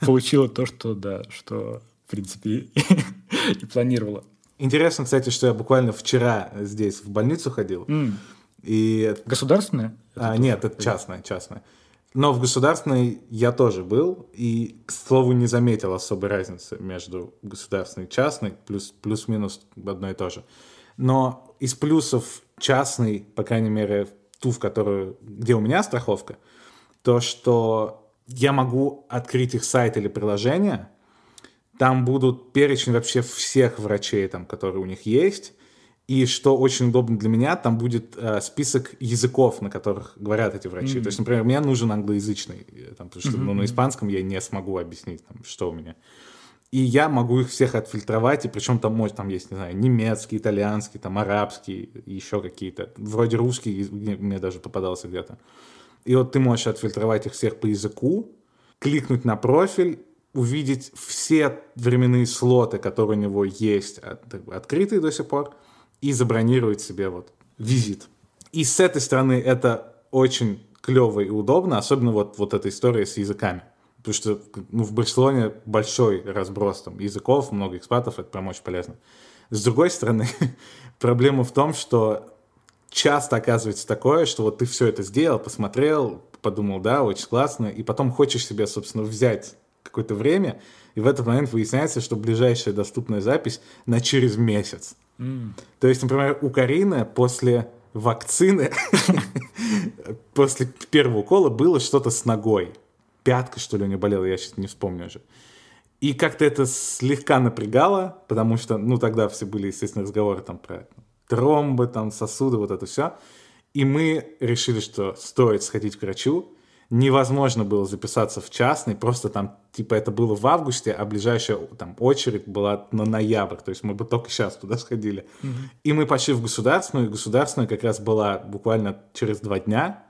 Получила то, что, да, что, в принципе, и планировала. Интересно, кстати, что я буквально вчера здесь в больницу ходил. И... Государственная? А, нет, это частная, частная. Но в государственной я тоже был, и, к слову, не заметил особой разницы между государственной и частной, плюс, плюс-минус одно и то же. Но из плюсов частной, по крайней мере, ту, в которую, где у меня страховка, то, что я могу открыть их сайт или приложение, там будут перечень вообще всех врачей, там, которые у них есть, И что очень удобно для меня, там будет э, список языков, на которых говорят эти врачи. Mm-hmm. То есть, например, мне нужен англоязычный, э, там, потому что mm-hmm. ну, на испанском я не смогу объяснить, там, что у меня. И я могу их всех отфильтровать, и причем там, может, там есть, не знаю, немецкий, итальянский, там, арабский, еще какие-то. Вроде русский мне даже попадался где-то. И вот ты можешь отфильтровать их всех по языку, кликнуть на профиль, увидеть все временные слоты, которые у него есть, от, открытые до сих пор, и забронировать себе вот визит. И с этой стороны это очень клево и удобно, особенно вот, вот эта история с языками. Потому что ну, в Барселоне большой разброс там, языков, много экспатов, это прям очень полезно. С другой стороны, проблема в том, что часто оказывается такое, что вот ты все это сделал, посмотрел, подумал, да, очень классно, и потом хочешь себе, собственно, взять какое-то время, и в этот момент выясняется, что ближайшая доступная запись на через месяц. Mm. То есть, например, у Карины после вакцины, после первого укола было что-то с ногой пятка, что ли, у нее болела, я сейчас не вспомню уже. И как-то это слегка напрягало, потому что, ну, тогда все были, естественно, разговоры там про тромбы, там, сосуды, вот это все. И мы решили, что стоит сходить к врачу. Невозможно было записаться в частный, просто там, типа, это было в августе, а ближайшая там очередь была на ноябрь, то есть мы бы только сейчас туда сходили. Mm-hmm. И мы пошли в государственную, и государственная как раз была буквально через два дня,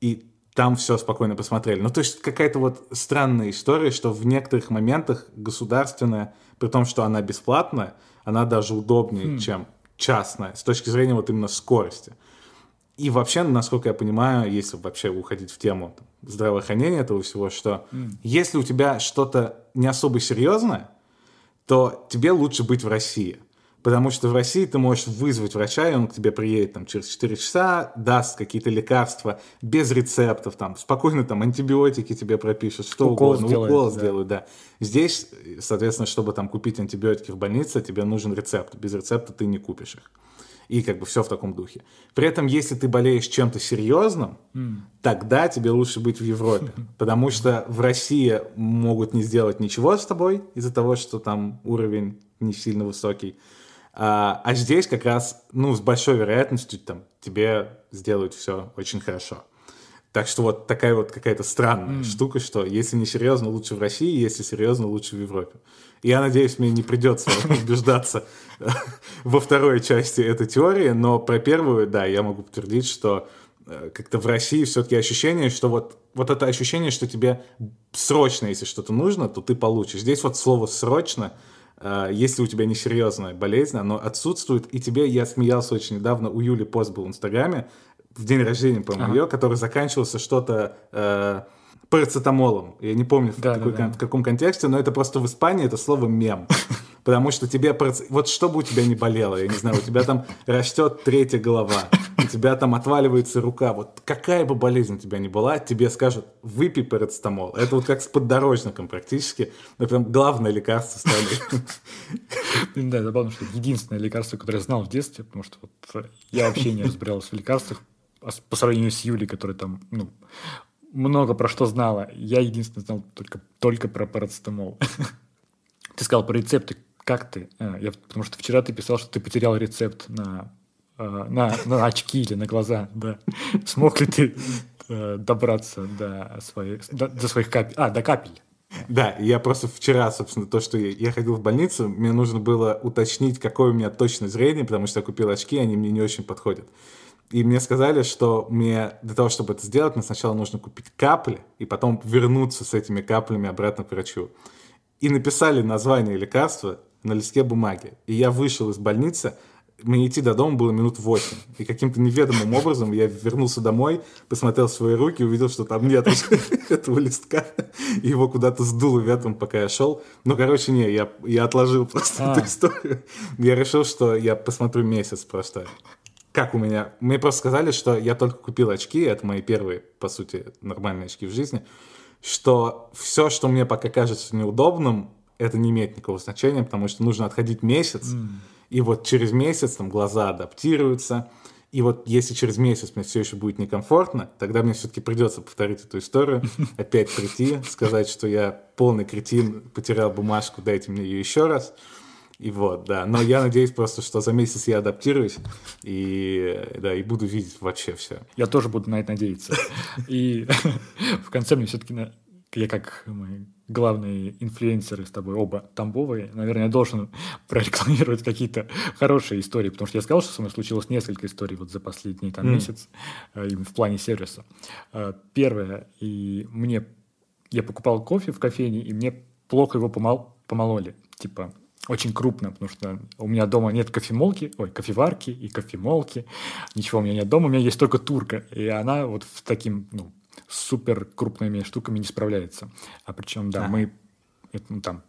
и там все спокойно посмотрели. Ну, то есть какая-то вот странная история, что в некоторых моментах государственная, при том, что она бесплатная, она даже удобнее, хм. чем частная, с точки зрения вот именно скорости. И вообще, насколько я понимаю, если вообще уходить в тему здравоохранения этого всего, что mm. если у тебя что-то не особо серьезное, то тебе лучше быть в России. Потому что в России ты можешь вызвать врача, и он к тебе приедет там, через 4 часа, даст какие-то лекарства без рецептов, там, спокойно там антибиотики тебе пропишут, что укол угодно, сделает, укол да. сделают, да. Здесь, соответственно, чтобы там купить антибиотики в больнице, тебе нужен рецепт. Без рецепта ты не купишь их. И как бы все в таком духе. При этом, если ты болеешь чем-то серьезным, mm. тогда тебе лучше быть в Европе. Потому что в России могут не сделать ничего с тобой из-за того, что там уровень не сильно высокий. А, а здесь как раз, ну, с большой вероятностью там тебе сделают все очень хорошо. Так что вот такая вот какая-то странная mm. штука, что если не серьезно, лучше в России, если серьезно, лучше в Европе. Я надеюсь, мне не придется убеждаться во второй части этой теории, но про первую, да, я могу подтвердить, что э, как-то в России все-таки ощущение, что вот, вот это ощущение, что тебе срочно, если что-то нужно, то ты получишь. Здесь вот слово «срочно» если у тебя не серьезная болезнь, оно отсутствует, и тебе, я смеялся очень недавно, у Юли пост был в Инстаграме, в день рождения, по-моему, ага. ее, который заканчивался что-то э, парацетамолом. Я не помню, да, в, какой, да, да. в каком контексте, но это просто в Испании это слово мем. Потому что тебе... Вот что бы у тебя не болело, я не знаю, у тебя там растет третья голова, у тебя там отваливается рука. Вот какая бы болезнь у тебя ни была, тебе скажут, выпей парацетамол. Это вот как с поддорожником практически. Это прям главное лекарство стали. Да, забавно, что единственное лекарство, которое я знал в детстве, потому что вот я вообще не разбирался в лекарствах, по сравнению с Юлей, которая там, ну, много про что знала. Я единственное знал только, только про парацетамол. Ты сказал про рецепты. Как ты? А, я, потому что вчера ты писал, что ты потерял рецепт на, а, на, на очки или на глаза. Да. Смог ли ты э, добраться до, своих, до, до своих капель? А, до капель. Да, я просто вчера, собственно, то, что я, ходил в больницу, мне нужно было уточнить, какое у меня точное зрение, потому что я купил очки, они мне не очень подходят. И мне сказали, что мне для того, чтобы это сделать, мне сначала нужно купить капли, и потом вернуться с этими каплями обратно к врачу. И написали название лекарства на листке бумаги. И я вышел из больницы, мне идти до дома было минут восемь. И каким-то неведомым образом я вернулся домой, посмотрел свои руки, увидел, что там нет этого листка. И его куда-то сдуло ветром, пока я шел. Ну, короче, не, я, я отложил просто а. эту историю. Я решил, что я посмотрю месяц просто как у меня? Мне просто сказали, что я только купил очки, это мои первые, по сути, нормальные очки в жизни, что все, что мне пока кажется неудобным, это не имеет никакого значения, потому что нужно отходить месяц, mm. и вот через месяц там глаза адаптируются, и вот если через месяц мне все еще будет некомфортно, тогда мне все-таки придется повторить эту историю, опять прийти, сказать, что я полный кретин, потерял бумажку, дайте мне ее еще раз. И вот, да. Но я надеюсь просто, что за месяц я адаптируюсь и, да, и буду видеть вообще все. Я тоже буду на это надеяться. И в конце мне все-таки, я как мы главные инфлюенсеры с тобой оба Тамбовые, наверное, я должен прорекламировать какие-то хорошие истории, потому что я сказал, что со мной случилось несколько историй вот за последний там, mm. месяц э, именно в плане сервиса. Э, первое, и мне я покупал кофе в кофейне, и мне плохо его помол, помололи. Типа, очень крупно, потому что у меня дома нет кофемолки, ой, кофеварки и кофемолки, ничего у меня нет дома, у меня есть только турка, и она вот в таким, ну, супер крупными штуками не справляется. А причем, да, а. мы это, ну, там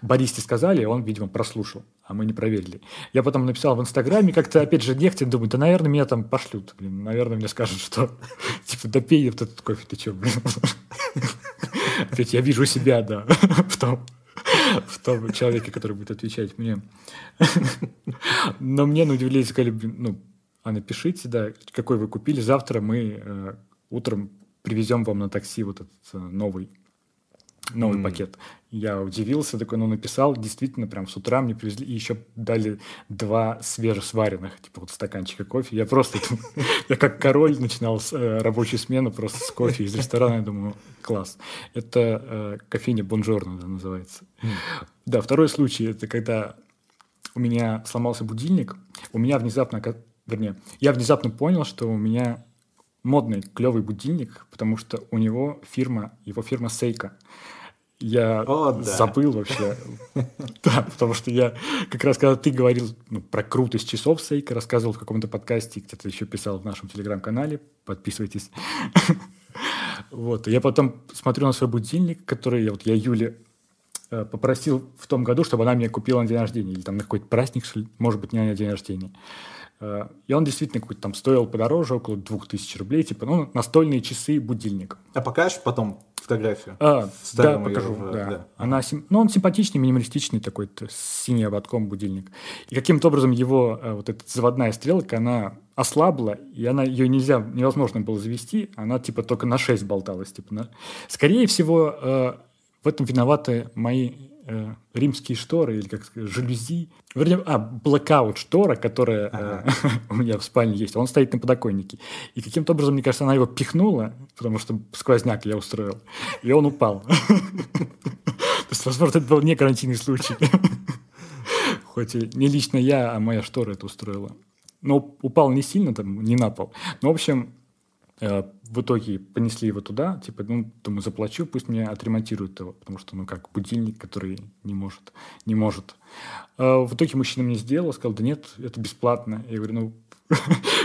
Бористе сказали, он, видимо, прослушал, а мы не проверили. Я потом написал в Инстаграме, как-то, опять же, нехтя, думаю, да, наверное, меня там пошлют, блин, наверное, мне скажут, что, типа, да пей этот кофе, ты что, блин. Опять я вижу себя, да, в том, в том человеке, который будет отвечать мне. Но мне, на удивление, сказали, ну, а напишите, да, какой вы купили, завтра мы э, утром привезем вам на такси вот этот э, новый новый mm. пакет. Я удивился, такой, ну, написал, действительно, прям с утра мне привезли, и еще дали два свежесваренных, типа вот стаканчика кофе. Я просто, я как король начинал с, э, рабочую смену просто с кофе из ресторана, я думаю, класс. Это э, кофейня Бонжорно да, называется. Да, второй случай, это когда у меня сломался будильник, у меня внезапно, вернее, я внезапно понял, что у меня модный, клевый будильник, потому что у него фирма, его фирма Сейка. Я О, да. забыл вообще. Да, потому что я как раз, когда ты говорил ну, про крутость часов Сейка, рассказывал в каком-то подкасте, где-то еще писал в нашем телеграм-канале, подписывайтесь. Вот, я потом смотрю на свой будильник, который я, вот, я Юле э, попросил в том году, чтобы она мне купила на день рождения, или там на какой-то праздник, может быть, не на день рождения. Э, и он действительно какой-то там стоил подороже, около 2000 рублей, типа, ну, настольные часы, будильник. А покажешь потом фотографию? А, да, покажу, в... да. да. Она, ну, он симпатичный, минималистичный такой, с синим ободком будильник. И каким-то образом его э, вот эта заводная стрелка, она ослабла, и она, ее нельзя, невозможно было завести, она типа только на 6 болталась. Типа, на... Скорее всего, э, в этом виноваты мои э, римские шторы, или как сказать, жалюзи. Вернее, а, блокаут штора, которая ага. э, у меня в спальне есть. Он стоит на подоконнике. И каким-то образом, мне кажется, она его пихнула, потому что сквозняк я устроил. И он упал. То есть, возможно, это был не карантинный случай. Хоть и не лично я, а моя штора это устроила. Но упал не сильно, там, не на пол. Но, в общем, Э, в итоге понесли его туда, типа, ну, думаю, заплачу, пусть мне отремонтируют его, потому что, ну, как будильник, который не может, не может. А в итоге мужчина мне сделал, сказал, да нет, это бесплатно. Я говорю, ну,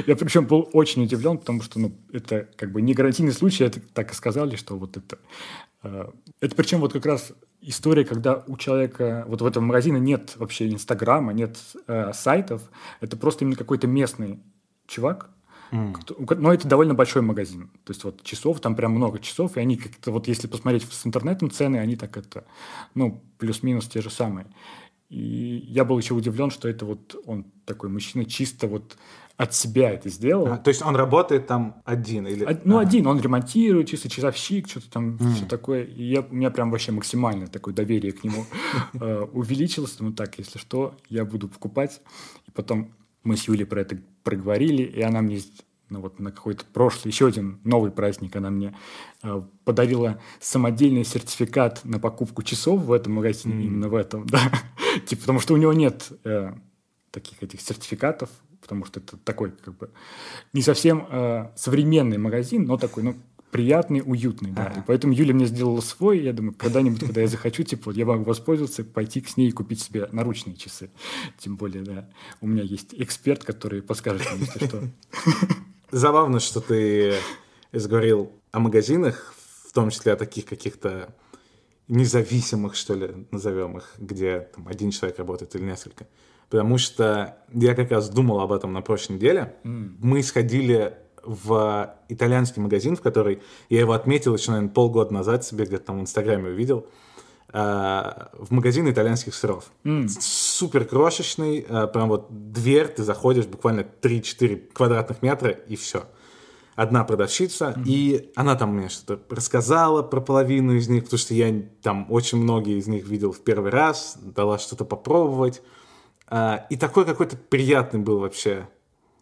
я причем был очень удивлен, потому что, ну, это как бы не гарантийный случай, это так и сказали, что вот это... Э, это причем вот как раз история, когда у человека, вот в этом магазине нет вообще Инстаграма, нет э, сайтов, это просто именно какой-то местный чувак, Mm. Но это довольно большой магазин. То есть вот часов, там прям много часов, и они как-то, вот если посмотреть с интернетом цены, они так это, ну, плюс-минус те же самые. И я был еще удивлен, что это вот он такой мужчина чисто вот от себя это сделал. А, то есть он работает там один? Или... А, ну, а. один. Он ремонтирует, чисто часовщик, что-то там, mm. все такое. И я, у меня прям вообще максимально такое доверие к нему э, увеличилось. Ну так, если что, я буду покупать. И потом мы с Юлей про это проговорили, и она мне ну вот на какой-то прошлый, еще один новый праздник она мне э, подарила самодельный сертификат на покупку часов в этом магазине, mm. именно в этом, да. типа, потому что у него нет э, таких этих сертификатов, потому что это такой как бы не совсем э, современный магазин, но такой, ну, приятный, уютный, да. И поэтому Юля мне сделала свой, я думаю, когда-нибудь, когда я захочу, типа, я могу воспользоваться, пойти к ней и купить себе наручные часы. Тем более, да, у меня есть эксперт, который подскажет мне, если что. Забавно, что ты заговорил о магазинах, в том числе о таких каких-то независимых, что ли, назовем их, где там, один человек работает или несколько. Потому что я как раз думал об этом на прошлой неделе. Mm. Мы сходили в итальянский магазин, в который я его отметил еще, наверное, полгода назад себе где-то там в Инстаграме увидел. Uh, в магазин итальянских сыров. Mm. Супер крошечный, uh, прям вот дверь, ты заходишь буквально 3-4 квадратных метра и все. одна продавщица, mm-hmm. и она там мне что-то рассказала про половину из них, потому что я там очень многие из них видел в первый раз, дала что-то попробовать. А, и такой какой-то приятный был вообще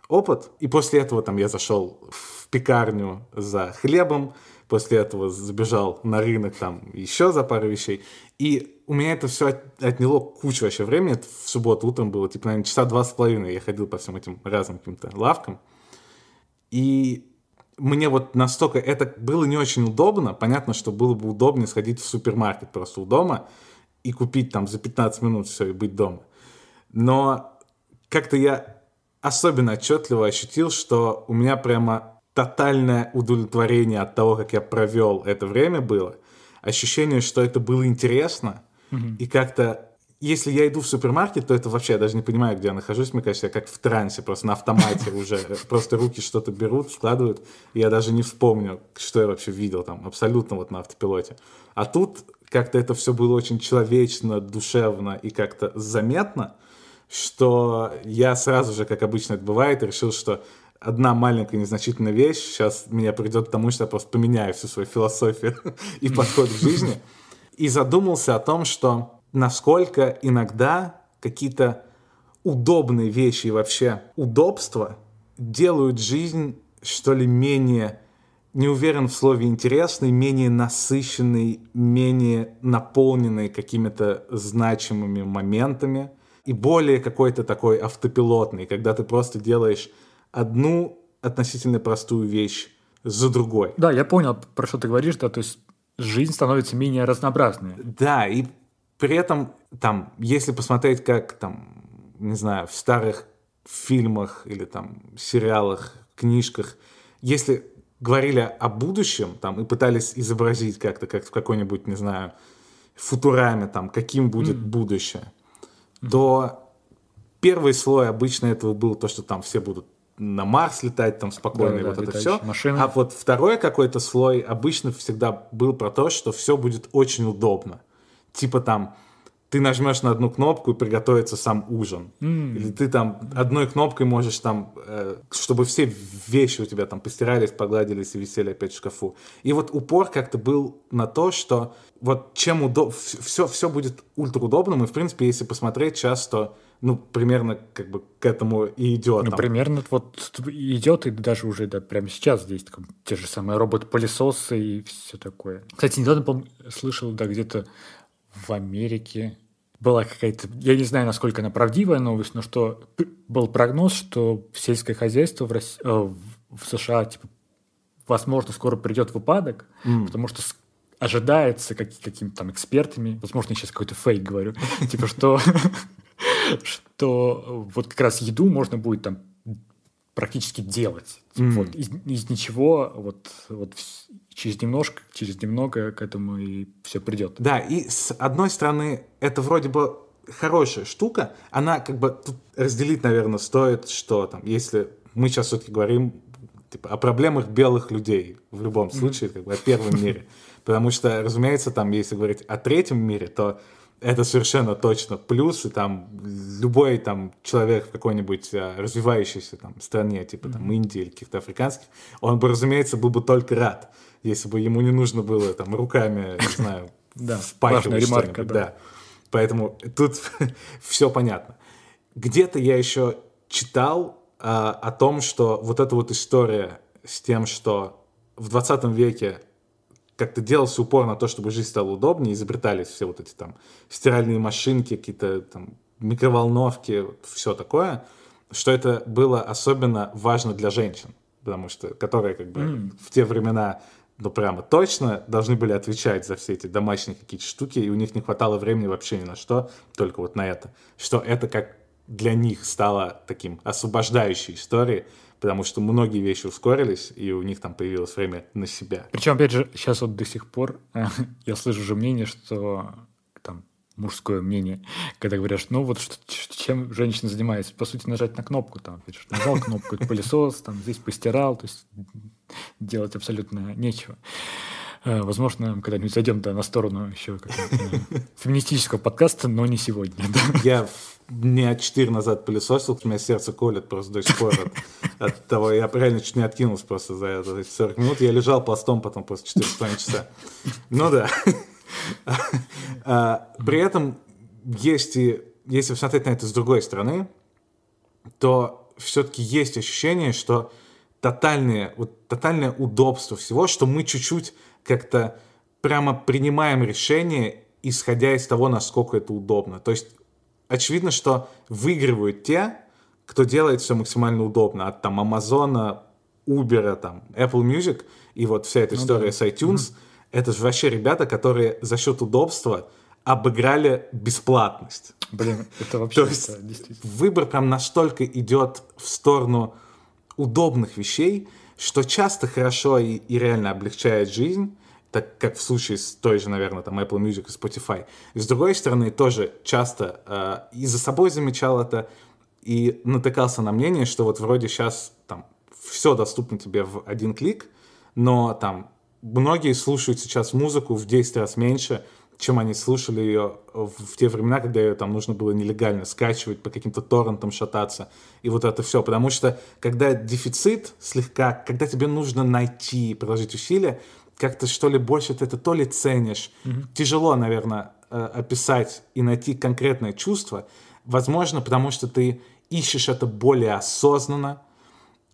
опыт. И после этого там я зашел в пекарню за хлебом, после этого забежал на рынок там еще за пару вещей. И у меня это все отняло кучу вообще времени. Это в субботу утром было, типа, наверное, часа два с половиной. Я ходил по всем этим разным каким-то лавкам. И мне вот настолько это было не очень удобно. Понятно, что было бы удобнее сходить в супермаркет просто у дома и купить там за 15 минут все и быть дома. Но как-то я особенно отчетливо ощутил, что у меня прямо тотальное удовлетворение от того, как я провел это время было. Ощущение, что это было интересно. Mm-hmm. И как-то если я иду в супермаркет, то это вообще, я даже не понимаю, где я нахожусь, мне кажется, я как в трансе, просто на автомате уже, просто руки что-то берут, складывают, и я даже не вспомню, что я вообще видел там, абсолютно вот на автопилоте. А тут как-то это все было очень человечно, душевно и как-то заметно, что я сразу же, как обычно это бывает, решил, что одна маленькая незначительная вещь сейчас меня придет к тому, что я просто поменяю всю свою философию и подход к жизни. И задумался о том, что насколько иногда какие-то удобные вещи и вообще удобства делают жизнь, что ли, менее, не уверен в слове интересной, менее насыщенной, менее наполненной какими-то значимыми моментами и более какой-то такой автопилотный, когда ты просто делаешь одну относительно простую вещь за другой. Да, я понял, про что ты говоришь, да, то есть жизнь становится менее разнообразной. Да, и при этом, там, если посмотреть, как, там, не знаю, в старых фильмах или там сериалах, книжках, если говорили о будущем, там, и пытались изобразить как-то, как в какой-нибудь, не знаю, футураме, там, каким будет mm. будущее. То первый слой обычно этого был то, что там все будут на Марс летать там спокойно, да, и да, вот это все. Машины. А вот второй какой-то слой обычно всегда был про то, что все будет очень удобно типа там ты нажмешь на одну кнопку и приготовится сам ужин. Mm. Или ты там одной кнопкой можешь там, э, чтобы все вещи у тебя там постирались, погладились и висели опять в шкафу. И вот упор как-то был на то, что вот чем удобно, все, все будет ультраудобным, и в принципе, если посмотреть часто, ну, примерно как бы к этому и идет. Ну, там. примерно вот идет, и даже уже да, прямо сейчас здесь там, те же самые робот-пылесосы и все такое. Кстати, недавно, помню, слышал, да, где-то в Америке была какая-то, я не знаю, насколько она правдивая новость, но что был прогноз, что сельское хозяйство в, России, э, в США типа, возможно скоро придет в упадок, mm. потому что ожидается как, какими-то там экспертами, возможно, я сейчас какой-то фейк говорю, типа что что вот как раз еду можно будет там практически делать. Mm. Вот, из, из ничего вот, вот через немножко, через немного к этому и все придет. Да, и с одной стороны, это вроде бы хорошая штука, она как бы тут разделить, наверное, стоит, что там, если мы сейчас все-таки говорим типа, о проблемах белых людей в любом случае, как бы о первом мире. Потому что, разумеется, там, если говорить о третьем мире, то это совершенно точно плюс, и там любой там человек в какой-нибудь а, развивающейся там стране, типа там Индии или каких-то африканских, он бы, разумеется, был бы только рад, если бы ему не нужно было там руками, не знаю, да, вспахивать ремарка, да. да. Поэтому тут все понятно. Где-то я еще читал а, о том, что вот эта вот история с тем, что в 20 веке как-то делался упор на то, чтобы жизнь стала удобнее, изобретались все вот эти там стиральные машинки, какие-то там микроволновки, все такое, что это было особенно важно для женщин, потому что, которые как бы mm. в те времена ну, прямо точно должны были отвечать за все эти домашние какие-то штуки, и у них не хватало времени вообще ни на что, только вот на это. Что это как для них стало таким освобождающей историей, потому что многие вещи ускорились, и у них там появилось время на себя. Причем, опять же, сейчас вот до сих пор я слышу уже мнение, что там мужское мнение, когда говорят, ну вот что, чем женщина занимается, по сути, нажать на кнопку, там, видишь, нажал кнопку, пылесос, там, здесь постирал, то есть делать абсолютно нечего. Э, возможно, когда-нибудь зайдем да, на сторону еще феминистического подкаста, но не сегодня. Я дня 4 назад пылесосил, у меня сердце колет просто до сих пор от, от того. Я реально чуть не откинулся просто за это, эти 40 минут. Я лежал пластом потом просто 4,5 часа. Ну да. А, при этом есть и, если посмотреть на это с другой стороны, то все-таки есть ощущение, что тотальное, вот, тотальное удобство всего, что мы чуть-чуть как-то прямо принимаем решение, исходя из того, насколько это удобно. То есть очевидно, что выигрывают те, кто делает все максимально удобно. От там Амазона, Uber, там, Apple Music и вот вся эта ну, история да. с iTunes. Mm-hmm. Это же вообще ребята, которые за счет удобства обыграли бесплатность. Блин, это вообще То есть выбор прям настолько идет в сторону удобных вещей, что часто хорошо и, и реально облегчает жизнь, так как в случае с той же, наверное, там Apple Music и Spotify. С другой стороны, тоже часто э, и за собой замечал это, и натыкался на мнение, что вот вроде сейчас там все доступно тебе в один клик, но там многие слушают сейчас музыку в 10 раз меньше, чем они слушали ее в те времена, когда ее там нужно было нелегально скачивать, по каким-то торрентам шататься, и вот это все. Потому что когда дефицит слегка, когда тебе нужно найти, приложить усилия, как-то что ли больше ты это то ли ценишь. Mm-hmm. Тяжело, наверное, э, описать и найти конкретное чувство. Возможно, потому что ты ищешь это более осознанно,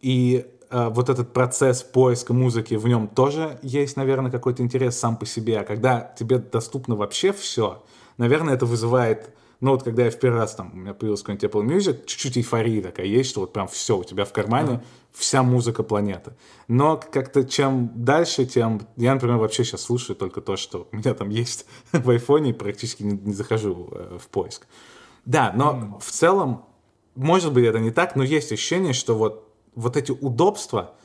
и э, вот этот процесс поиска музыки, в нем тоже есть, наверное, какой-то интерес сам по себе. А когда тебе доступно вообще все, наверное, это вызывает ну вот когда я в первый раз там, у меня появился какой-нибудь Apple Music, чуть-чуть эйфория такая есть, что вот прям все, у тебя в кармане mm. вся музыка планеты. Но как-то чем дальше, тем... Я, например, вообще сейчас слушаю только то, что у меня там есть в айфоне, и практически не, не захожу э, в поиск. Да, но mm. в целом, может быть, это не так, но есть ощущение, что вот, вот эти удобства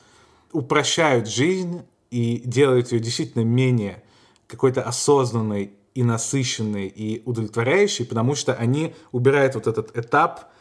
упрощают жизнь и делают ее действительно менее какой-то осознанной и насыщенные, и удовлетворяющие, потому что они убирают вот этот этап,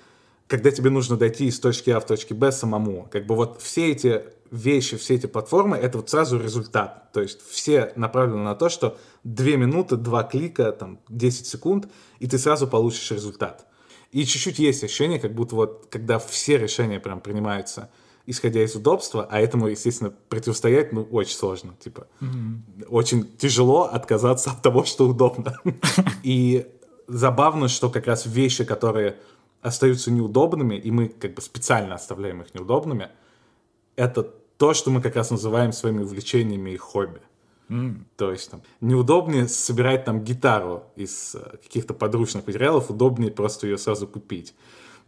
когда тебе нужно дойти из точки А в точке Б самому. Как бы вот все эти вещи, все эти платформы, это вот сразу результат. То есть все направлены на то, что 2 минуты, 2 клика, там, 10 секунд, и ты сразу получишь результат. И чуть-чуть есть ощущение, как будто вот, когда все решения прям принимаются – исходя из удобства, а этому, естественно, противостоять, ну, очень сложно, типа. Mm-hmm. Очень тяжело отказаться от того, что удобно. И забавно, что как раз вещи, которые остаются неудобными, и мы как бы специально оставляем их неудобными, это то, что мы как раз называем своими увлечениями и хобби. Mm. То есть там неудобнее собирать там гитару из э, каких-то подручных материалов, удобнее просто ее сразу купить.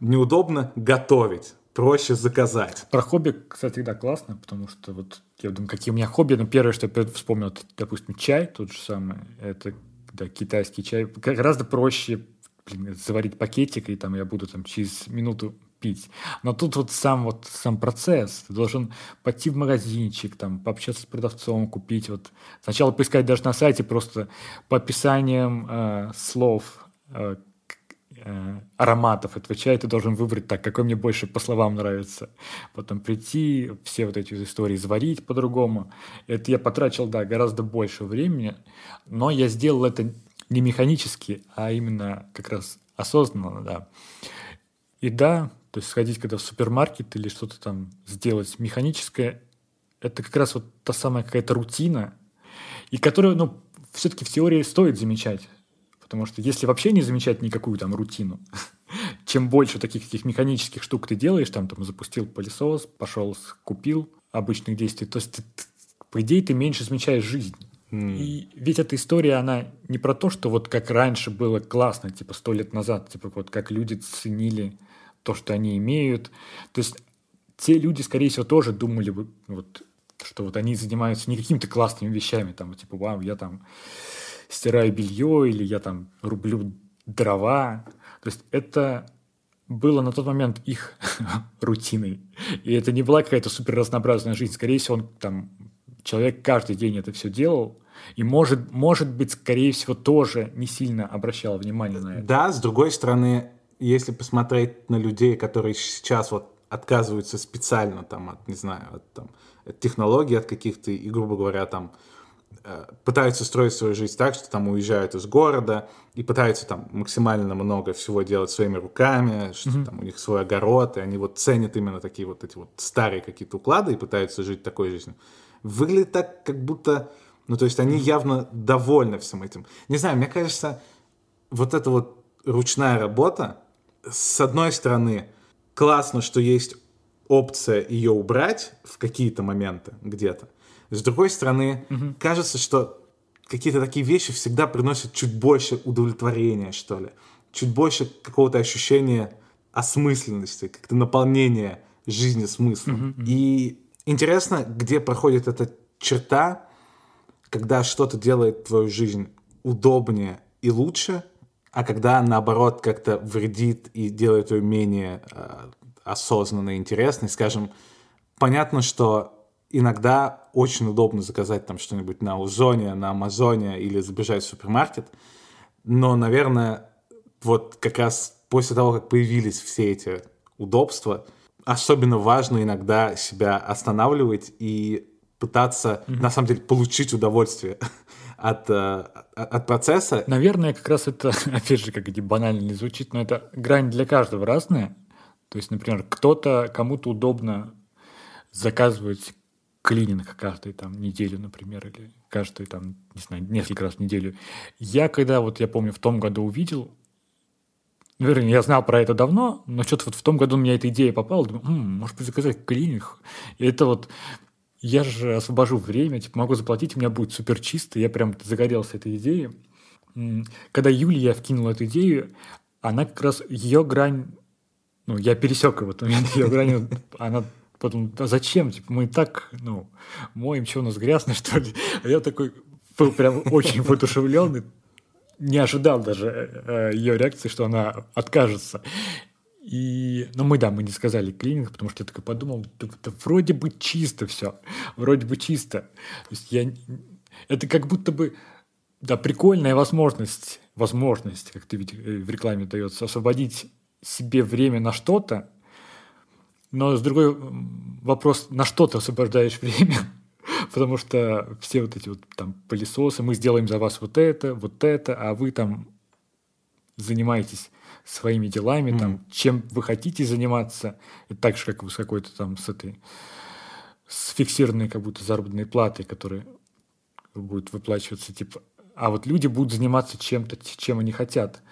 Неудобно готовить проще заказать. Про хобби, кстати, да, классно, потому что вот я думаю, какие у меня хобби, но первое, что я вспомнил, это, допустим, чай, тот же самый, это да, китайский чай. Гораздо проще блин, заварить пакетик, и там я буду там через минуту пить. Но тут вот сам вот сам процесс. Ты должен пойти в магазинчик, там, пообщаться с продавцом, купить. Вот сначала поискать даже на сайте просто по описаниям э, слов, э, э, ароматов этого чая ты должен выбрать так, какой мне больше по словам нравится. Потом прийти, все вот эти истории заварить по-другому. Это я потратил, да, гораздо больше времени, но я сделал это не механически, а именно как раз осознанно, да. И да, то есть сходить когда в супермаркет или что-то там сделать механическое, это как раз вот та самая какая-то рутина, и которую, ну, все-таки в теории стоит замечать. Потому что если вообще не замечать никакую там рутину, чем больше таких каких механических штук ты делаешь, там, там запустил пылесос, пошел, купил обычных действий, то есть ты, по идее ты меньше замечаешь жизнь. Mm. И ведь эта история, она не про то, что вот как раньше было классно, типа сто лет назад, типа вот как люди ценили то, что они имеют. То есть те люди, скорее всего, тоже думали бы, вот, что вот они занимаются не какими-то классными вещами, там, типа, вау, я там стираю белье или я там рублю дрова. То есть это было на тот момент их рутиной. И это не была какая-то супер разнообразная жизнь. Скорее всего, он там человек каждый день это все делал. И может, может быть, скорее всего, тоже не сильно обращал внимание на это. Да, с другой стороны, если посмотреть на людей, которые сейчас вот отказываются специально там от, не знаю, от, там, от технологий, от каких-то, и, грубо говоря, там, э, пытаются строить свою жизнь так, что там уезжают из города и пытаются там максимально много всего делать своими руками, что mm-hmm. там у них свой огород, и они вот ценят именно такие вот эти вот старые какие-то уклады и пытаются жить такой жизнью. Выглядит так, как будто, ну то есть они явно довольны всем этим. Не знаю, мне кажется, вот эта вот ручная работа, с одной стороны, классно, что есть опция ее убрать в какие-то моменты где-то. С другой стороны, угу. кажется, что какие-то такие вещи всегда приносят чуть больше удовлетворения, что ли. Чуть больше какого-то ощущения осмысленности, как-то наполнения жизни смыслом. Mm-hmm. И интересно, где проходит эта черта, когда что-то делает твою жизнь удобнее и лучше, а когда наоборот как-то вредит и делает ее менее э, осознанной и интересной. Скажем, понятно, что иногда очень удобно заказать там что-нибудь на Озоне, на Амазоне или забежать в супермаркет. Но, наверное, вот как раз после того, как появились все эти удобства, особенно важно иногда себя останавливать и пытаться, mm-hmm. на самом деле, получить удовольствие от, э, от процесса. Наверное, как раз это, опять же, как эти банально звучит, но это грань для каждого разная. То есть, например, кто-то, кому-то удобно заказывать клининг каждую там неделю, например, или каждую там, не знаю, несколько раз в неделю. Я когда, вот я помню, в том году увидел, вернее, я знал про это давно, но что-то вот в том году у меня эта идея попала, думаю, М, может быть, заказать клининг. И это вот, я же освобожу время, типа, могу заплатить, у меня будет супер чисто, я прям загорелся этой идеей. Когда Юлия вкинула эту идею, она как раз, ее грань, ну, я пересек момент ее грань, она Потом, а зачем? Типа, мы так, ну, моем, что у нас грязно, что ли? А я такой был прям очень воодушевленный, не ожидал даже э, ее реакции, что она откажется. И, ну, мы, да, мы не сказали клининг, потому что я такой подумал, да, вроде бы чисто все, вроде бы чисто. То есть я, это как будто бы, да, прикольная возможность, возможность, как ты видишь, э, в рекламе дается, освободить себе время на что-то, но с другой вопрос, на что ты освобождаешь время? Потому что все вот эти вот там пылесосы, мы сделаем за вас вот это, вот это, а вы там занимаетесь своими делами, mm-hmm. там, чем вы хотите заниматься, это так же, как вы с какой-то там, с этой, с фиксированной как будто заработной платой, которая будет выплачиваться, типа, а вот люди будут заниматься чем-то, чем они хотят.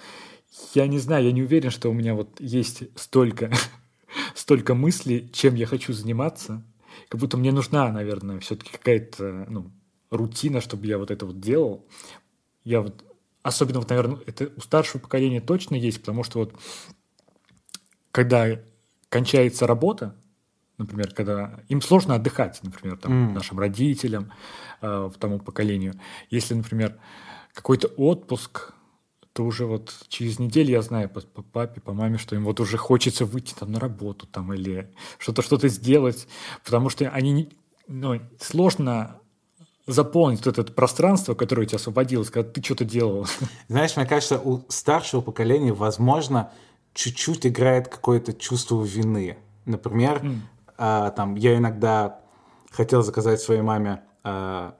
Я не знаю, я не уверен, что у меня вот есть столько столько мыслей, чем я хочу заниматься. Как будто мне нужна, наверное, все-таки какая-то ну, рутина, чтобы я вот это вот делал. Я вот, особенно вот, наверное, это у старшего поколения точно есть, потому что вот когда кончается работа, например, когда им сложно отдыхать, например, там, mm. нашим родителям, э, тому поколению. Если, например, какой-то отпуск, то уже вот через неделю я знаю по, по папе, по маме, что им вот уже хочется выйти там на работу там или что-то что-то сделать, потому что они ну, сложно заполнить вот это пространство, которое у тебя освободилось, когда ты что-то делал. Знаешь, мне кажется, у старшего поколения, возможно, чуть-чуть играет какое-то чувство вины. Например, mm. а, там я иногда хотел заказать своей маме а,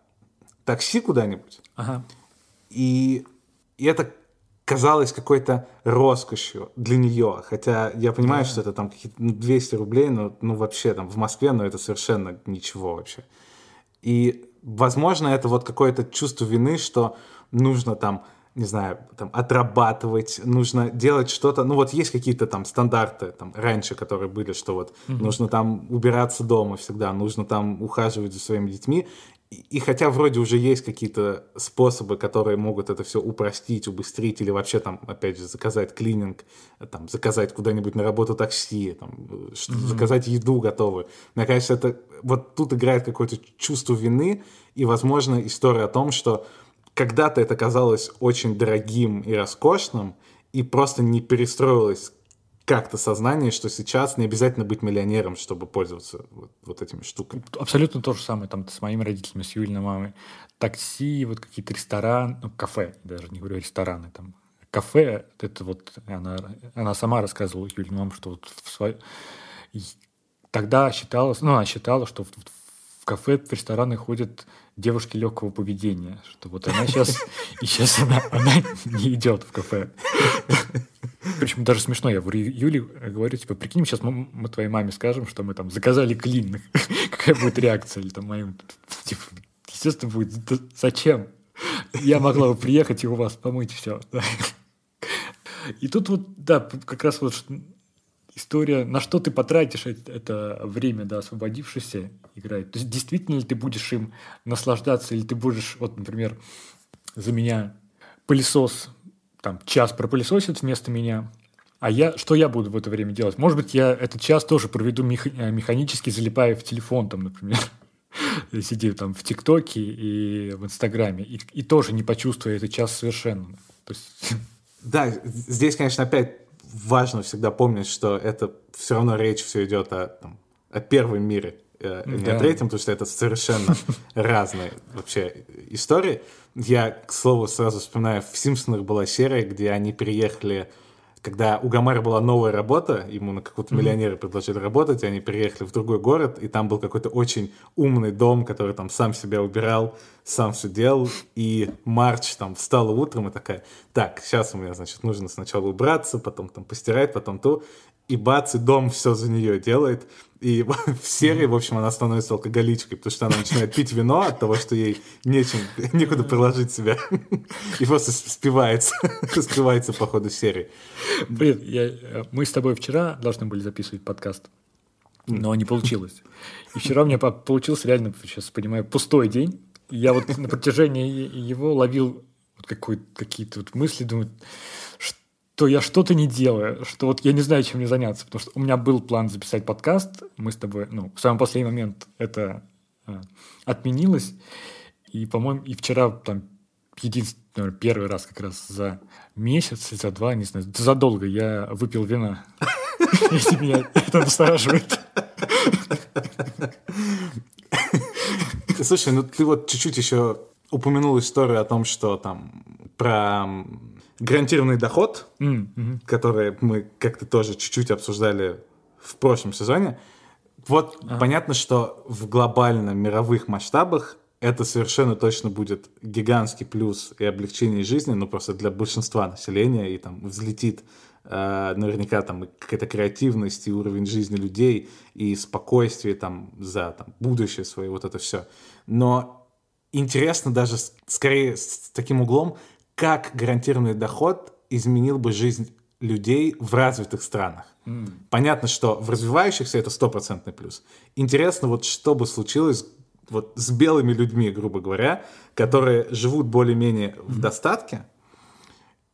такси куда-нибудь, ага. и, и это казалось какой-то роскошью для нее. Хотя я понимаю, да. что это там какие-то 200 ну, рублей, но ну, вообще там в Москве, но это совершенно ничего вообще. И, возможно, это вот какое-то чувство вины, что нужно там не знаю, там, отрабатывать, нужно делать что-то. Ну, вот есть какие-то там стандарты там раньше, которые были, что вот mm-hmm. нужно там убираться дома всегда, нужно там ухаживать за своими детьми. И хотя вроде уже есть какие-то способы, которые могут это все упростить, убыстрить, или вообще там, опять же, заказать клининг, там, заказать куда-нибудь на работу такси, там, mm-hmm. заказать еду готовую. Мне кажется, это вот тут играет какое-то чувство вины и, возможно, история о том, что когда-то это казалось очень дорогим и роскошным, и просто не перестроилось как-то сознание, что сейчас не обязательно быть миллионером, чтобы пользоваться вот, вот этими штуками. Абсолютно то же самое там с моими родителями, с Юлиной мамой. Такси, вот какие-то рестораны, ну, кафе, даже не говорю рестораны, там, кафе, это вот она, она сама рассказывала Юлиной маме, что вот в свой... тогда считалось, ну, она считала, что в, в кафе, в рестораны ходят девушки легкого поведения, что вот она сейчас, и сейчас она, она не идет в кафе. Причем даже смешно, я говорю, Юле говорю, типа, прикинь, сейчас мы, мы твоей маме скажем, что мы там заказали клин. Какая будет реакция? Или там моим, типа, естественно, будет, зачем? Я могла бы приехать и у вас помыть все. И тут вот, да, как раз вот история, на что ты потратишь это время, да, освободившееся играть. То есть действительно ли ты будешь им наслаждаться, или ты будешь, вот, например, за меня пылесос, там, час пропылесосит вместо меня, а я, что я буду в это время делать? Может быть, я этот час тоже проведу механически, залипая в телефон, там, например, сидя там в ТикТоке и в Инстаграме, и, и тоже не почувствую этот час совершенно. То есть... Да, здесь, конечно, опять важно всегда помнить, что это все равно речь все идет о, там, о первом мире, э, не да. о третьем, потому что это совершенно разные вообще истории. Я, к слову, сразу вспоминаю, в «Симпсонах» была серия, где они переехали когда у Гомера была новая работа, ему на какого-то mm-hmm. миллионера предложили работать, и они переехали в другой город, и там был какой-то очень умный дом, который там сам себя убирал, сам все делал, и Марч там встала утром и такая, так, сейчас у меня, значит, нужно сначала убраться, потом там постирать, потом то, и бац, и дом все за нее делает, и в серии, в общем, она становится алкоголичкой, потому что она начинает пить вино от того, что ей нечем, некуда приложить себя. И просто спивается. Спивается по ходу серии. Блин, я, мы с тобой вчера должны были записывать подкаст, но не получилось. И вчера у меня получился реально, сейчас понимаю, пустой день. Я вот на протяжении его ловил вот какие-то вот мысли, думаю, то я что-то не делаю, что вот я не знаю, чем мне заняться, потому что у меня был план записать подкаст, мы с тобой, ну, в самый последний момент это а, отменилось, и, по-моему, и вчера там единственный, наверное, первый раз как раз за месяц, за два, не знаю, задолго я выпил вина, если меня это настораживает. Слушай, ну ты вот чуть-чуть еще упомянул историю о том, что там про гарантированный доход, mm-hmm. который мы как-то тоже чуть-чуть обсуждали в прошлом сезоне. Вот а. понятно, что в глобальном мировых масштабах это совершенно точно будет гигантский плюс и облегчение жизни, ну просто для большинства населения, и там взлетит э, наверняка там какая-то креативность и уровень жизни людей, и спокойствие там за там, будущее свое, вот это все. Но интересно даже скорее с таким углом, как гарантированный доход изменил бы жизнь людей в развитых странах. Mm. Понятно, что в развивающихся это стопроцентный плюс. Интересно, вот что бы случилось вот с белыми людьми, грубо говоря, которые живут более-менее mm. в достатке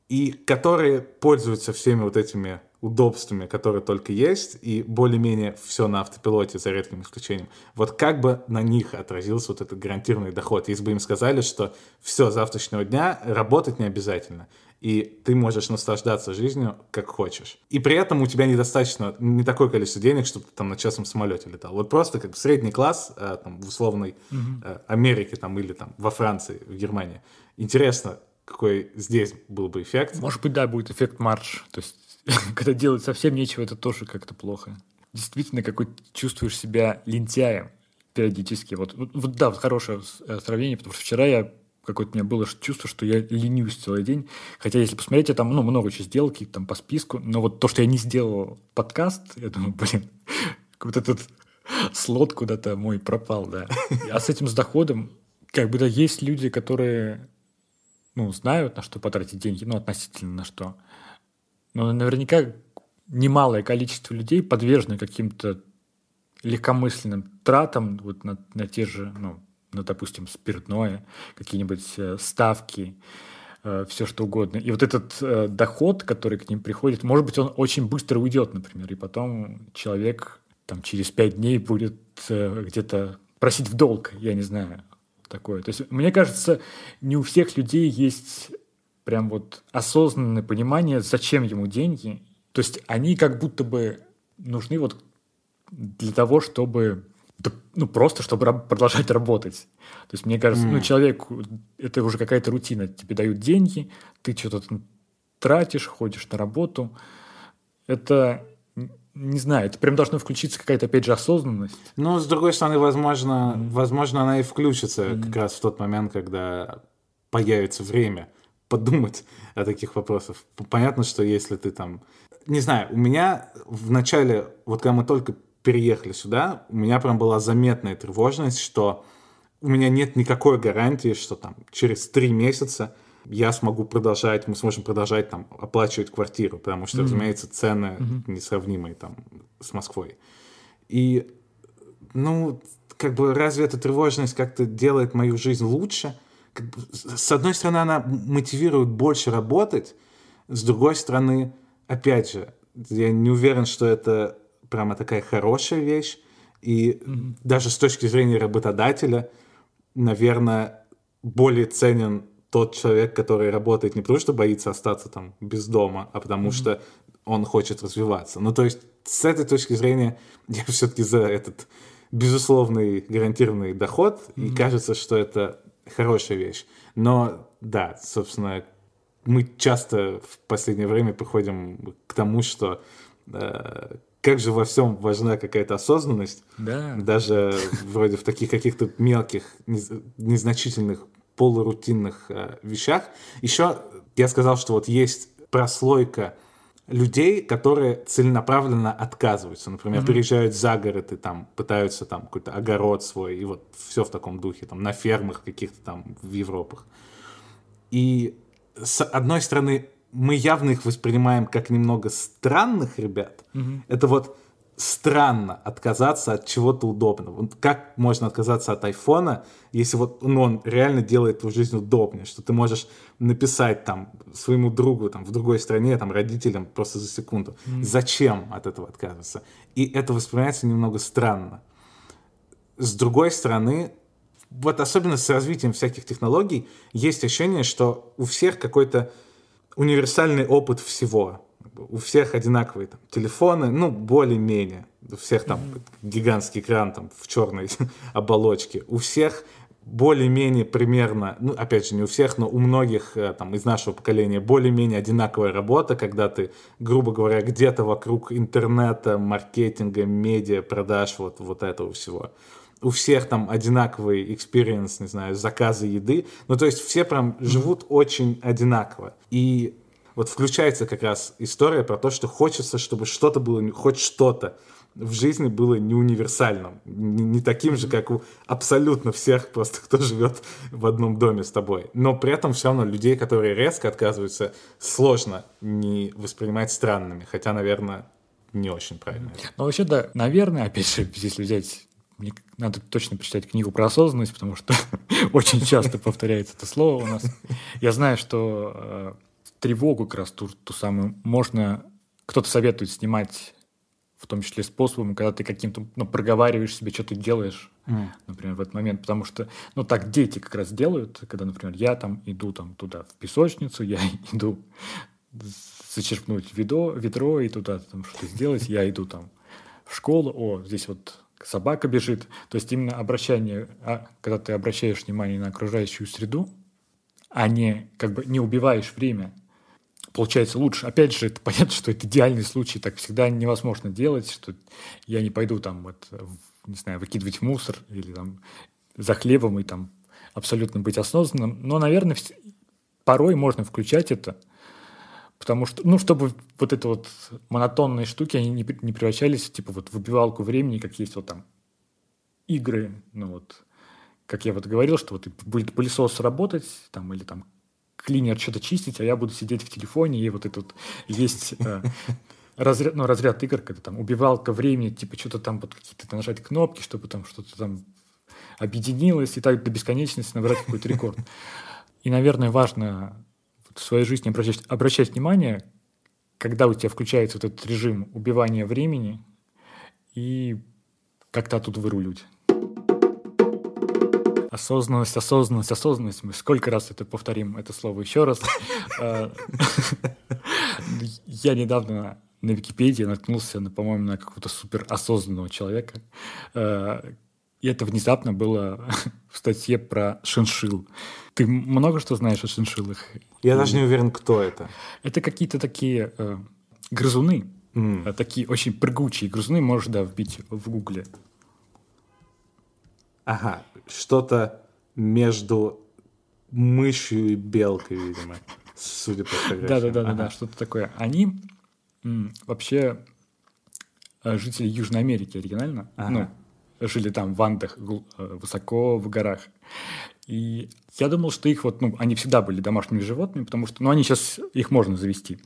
и которые пользуются всеми вот этими удобствами, которые только есть, и более-менее все на автопилоте, за редким исключением. Вот как бы на них отразился вот этот гарантированный доход, если бы им сказали, что все, завтрашнего дня работать не обязательно, и ты можешь наслаждаться жизнью как хочешь. И при этом у тебя недостаточно, не такое количество денег, чтобы ты там на частном самолете летал. Вот просто как средний класс э, там, в условной э, Америке там, или там во Франции, в Германии. Интересно, какой здесь был бы эффект. Может быть, да, будет эффект марш. То есть когда делать совсем нечего, это тоже как-то плохо. Действительно, какой чувствуешь себя лентяем периодически. Вот, вот, да, вот хорошее э, сравнение, потому что вчера я какое-то у меня было чувство, что я ленюсь целый день. Хотя, если посмотреть, я там ну, много чего сделал, какие-то там по списку. Но вот то, что я не сделал подкаст, я думаю, блин, вот этот слот куда-то мой пропал, да. А с этим с доходом, как бы, да, есть люди, которые, ну, знают, на что потратить деньги, ну, относительно на что. Но наверняка немалое количество людей подвержены каким-то легкомысленным тратам вот на, на те же, ну, на, допустим, спиртное, какие-нибудь э, ставки, э, все что угодно. И вот этот э, доход, который к ним приходит, может быть, он очень быстро уйдет, например, и потом человек там через пять дней будет где-то просить в долг, я не знаю, такое. То есть, мне кажется, не у всех людей есть прям вот осознанное понимание, зачем ему деньги. То есть они как будто бы нужны вот для того, чтобы ну, просто чтобы продолжать работать. То есть, мне кажется, mm. ну, человек, это уже какая-то рутина. Тебе дают деньги, ты что-то тратишь, ходишь на работу. Это не знаю, это прям должно включиться какая-то, опять же, осознанность. Ну, с другой стороны, возможно, mm-hmm. возможно, она и включится mm-hmm. как раз в тот момент, когда появится время подумать о таких вопросах. Понятно, что если ты там... Не знаю, у меня в начале, вот когда мы только переехали сюда, у меня прям была заметная тревожность, что у меня нет никакой гарантии, что там через три месяца я смогу продолжать, мы сможем продолжать там оплачивать квартиру, потому что, mm-hmm. разумеется, цены mm-hmm. несравнимые там с Москвой. И, ну, как бы разве эта тревожность как-то делает мою жизнь лучше? Как бы, с одной стороны, она мотивирует больше работать, с другой стороны, опять же, я не уверен, что это прямо такая хорошая вещь, и mm-hmm. даже с точки зрения работодателя, наверное, более ценен тот человек, который работает не потому, что боится остаться там без дома, а потому mm-hmm. что он хочет развиваться. Ну, то есть, с этой точки зрения, я все-таки за этот безусловный гарантированный доход, mm-hmm. и кажется, что это хорошая вещь. Но, да, собственно, мы часто в последнее время приходим к тому, что э, как же во всем важна какая-то осознанность, да. даже вроде в таких каких-то мелких, незначительных полурутинных э, вещах. Еще я сказал, что вот есть прослойка людей, которые целенаправленно отказываются. Например, mm-hmm. переезжают за город и там пытаются там какой-то огород свой, и вот все в таком духе, там на фермах каких-то там в Европах. И с одной стороны, мы явно их воспринимаем как немного странных ребят. Mm-hmm. Это вот странно отказаться от чего-то удобного. Как можно отказаться от айфона, если вот ну, он реально делает твою жизнь удобнее, что ты можешь написать там своему другу там в другой стране, там родителям просто за секунду. Mm. Зачем от этого отказываться? И это воспринимается немного странно. С другой стороны, вот особенно с развитием всяких технологий, есть ощущение, что у всех какой-то универсальный опыт всего у всех одинаковые там, телефоны, ну, более-менее. У всех там mm-hmm. гигантский экран там в черной оболочке. У всех более-менее примерно, ну, опять же, не у всех, но у многих э, там из нашего поколения более-менее одинаковая работа, когда ты, грубо говоря, где-то вокруг интернета, маркетинга, медиа, продаж, вот, вот этого всего. У всех там одинаковый experience, не знаю, заказы еды. Ну, то есть все прям живут очень одинаково. И вот включается как раз история про то, что хочется, чтобы что-то было, хоть что-то в жизни было не универсальным, не, не таким же, как у абсолютно всех просто, кто живет в одном доме с тобой. Но при этом все равно людей, которые резко отказываются, сложно не воспринимать странными, хотя, наверное, не очень правильно. Ну, вообще, да, наверное, опять же, если взять мне надо точно почитать книгу про осознанность, потому что очень часто повторяется это слово у нас. Я знаю, что э, тревогу как раз ту, ту самую. Можно... Кто-то советует снимать в том числе способом, когда ты каким-то, ну, проговариваешь себе, что ты делаешь, mm. например, в этот момент, потому что, ну, так дети как раз делают, когда, например, я там иду там туда в песочницу, я иду зачерпнуть ведро, ведро и туда там что-то сделать, я иду там в школу, о, здесь вот собака бежит, то есть именно обращение, а, когда ты обращаешь внимание на окружающую среду, а не как бы не убиваешь время, получается лучше. Опять же, это понятно, что это идеальный случай, так всегда невозможно делать, что я не пойду там, вот, не знаю, выкидывать мусор или там за хлебом и там абсолютно быть осознанным. Но, наверное, порой можно включать это, потому что, ну, чтобы вот это вот монотонные штуки, они не, не превращались, типа, вот в убивалку времени, как есть вот там игры, ну вот, как я вот говорил, что вот будет пылесос работать, там, или там клинер что-то чистить, а я буду сидеть в телефоне, и вот этот есть э, разряд, ну, разряд игр, когда там убивалка времени, типа что-то там вот какие-то нажать кнопки, чтобы там что-то там объединилось, и так до бесконечности набрать какой-то рекорд. И, наверное, важно в своей жизни обращать, обращать внимание, когда у тебя включается вот этот режим убивания времени, и как-то оттуда выруливать осознанность, осознанность, осознанность. Мы сколько раз это повторим, это слово еще раз. А, я недавно на Википедии наткнулся, на, по-моему, на какого-то супер осознанного человека. А, и это внезапно было в статье про шиншил. Ты много что знаешь о шиншиллах? Я даже не уверен, кто это. Это какие-то такие э, грызуны. Mm. Такие очень прыгучие грызуны, можешь, да, вбить в гугле. Ага, что-то между мышью и белкой, видимо, судя по фотографиям. Да-да-да, что-то такое. Они вообще э, жители Южной Америки оригинально, ну, жили там в Андах, э, высоко в горах. И я думал, что их вот, ну, они всегда были домашними животными, потому что, ну, они сейчас, их можно завести.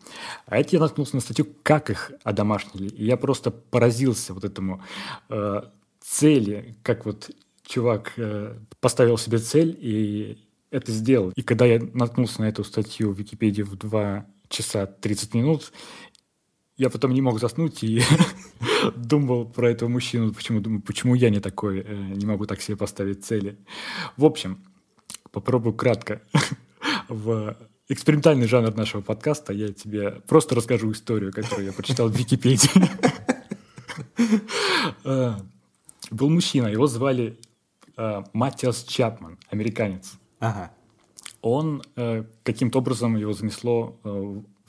А это я наткнулся на статью, как их одомашнили. И я просто поразился вот этому э, цели, как вот чувак э, поставил себе цель и это сделал. И когда я наткнулся на эту статью в Википедии в 2 часа 30 минут, я потом не мог заснуть и думал про этого мужчину, почему, думаю, почему я не такой, э, не могу так себе поставить цели. В общем, попробую кратко. в экспериментальный жанр нашего подкаста я тебе просто расскажу историю, которую я прочитал в Википедии. Э, был мужчина, его звали э, Матиас Чапман, американец. Ага. Он каким-то образом его занесло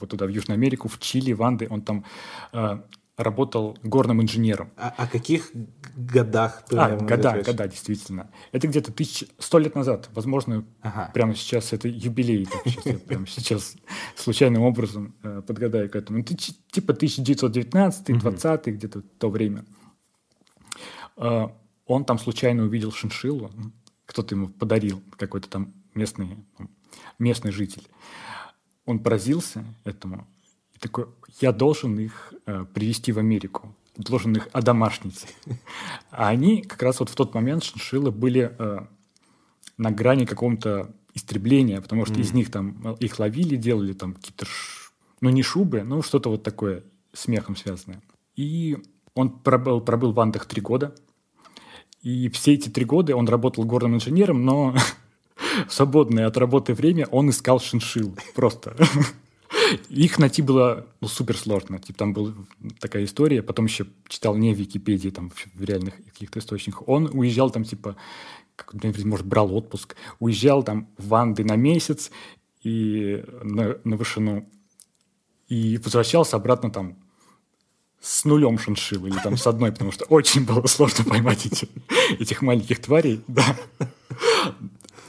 вот туда, в Южную Америку, в Чили, в Анды. Он там э, работал горным инженером. А о каких годах? А, года, года, действительно. Это где-то тысяч... сто лет назад. Возможно, ага. прямо сейчас это юбилей. Так, сейчас, я прямо сейчас случайным образом э, подгадаю к этому. Ну, типа 1919-20 где-то то время. Он там случайно увидел шиншиллу. Кто-то ему подарил, какой-то там местный, местный житель он поразился этому и такой, я должен их э, привести в Америку, должен их одомашнить. А они как раз вот в тот момент шиншиллы были э, на грани какого-то истребления, потому что mm. из них там их ловили, делали там какие-то, ш... ну не шубы, но что-то вот такое с мехом связанное. И он пробыл, пробыл в Андах три года, и все эти три года он работал горным инженером, но в свободное от работы время он искал шиншил. Просто. Их найти было ну, супер сложно. Типа, там была такая история, потом еще читал не в Википедии, там в реальных каких-то источниках. Он уезжал там, типа, как, может, брал отпуск, уезжал там в Анды на месяц и на, на вышину, и возвращался обратно там с нулем шиншил или там с одной, потому что очень было сложно поймать эти, этих маленьких тварей. Да.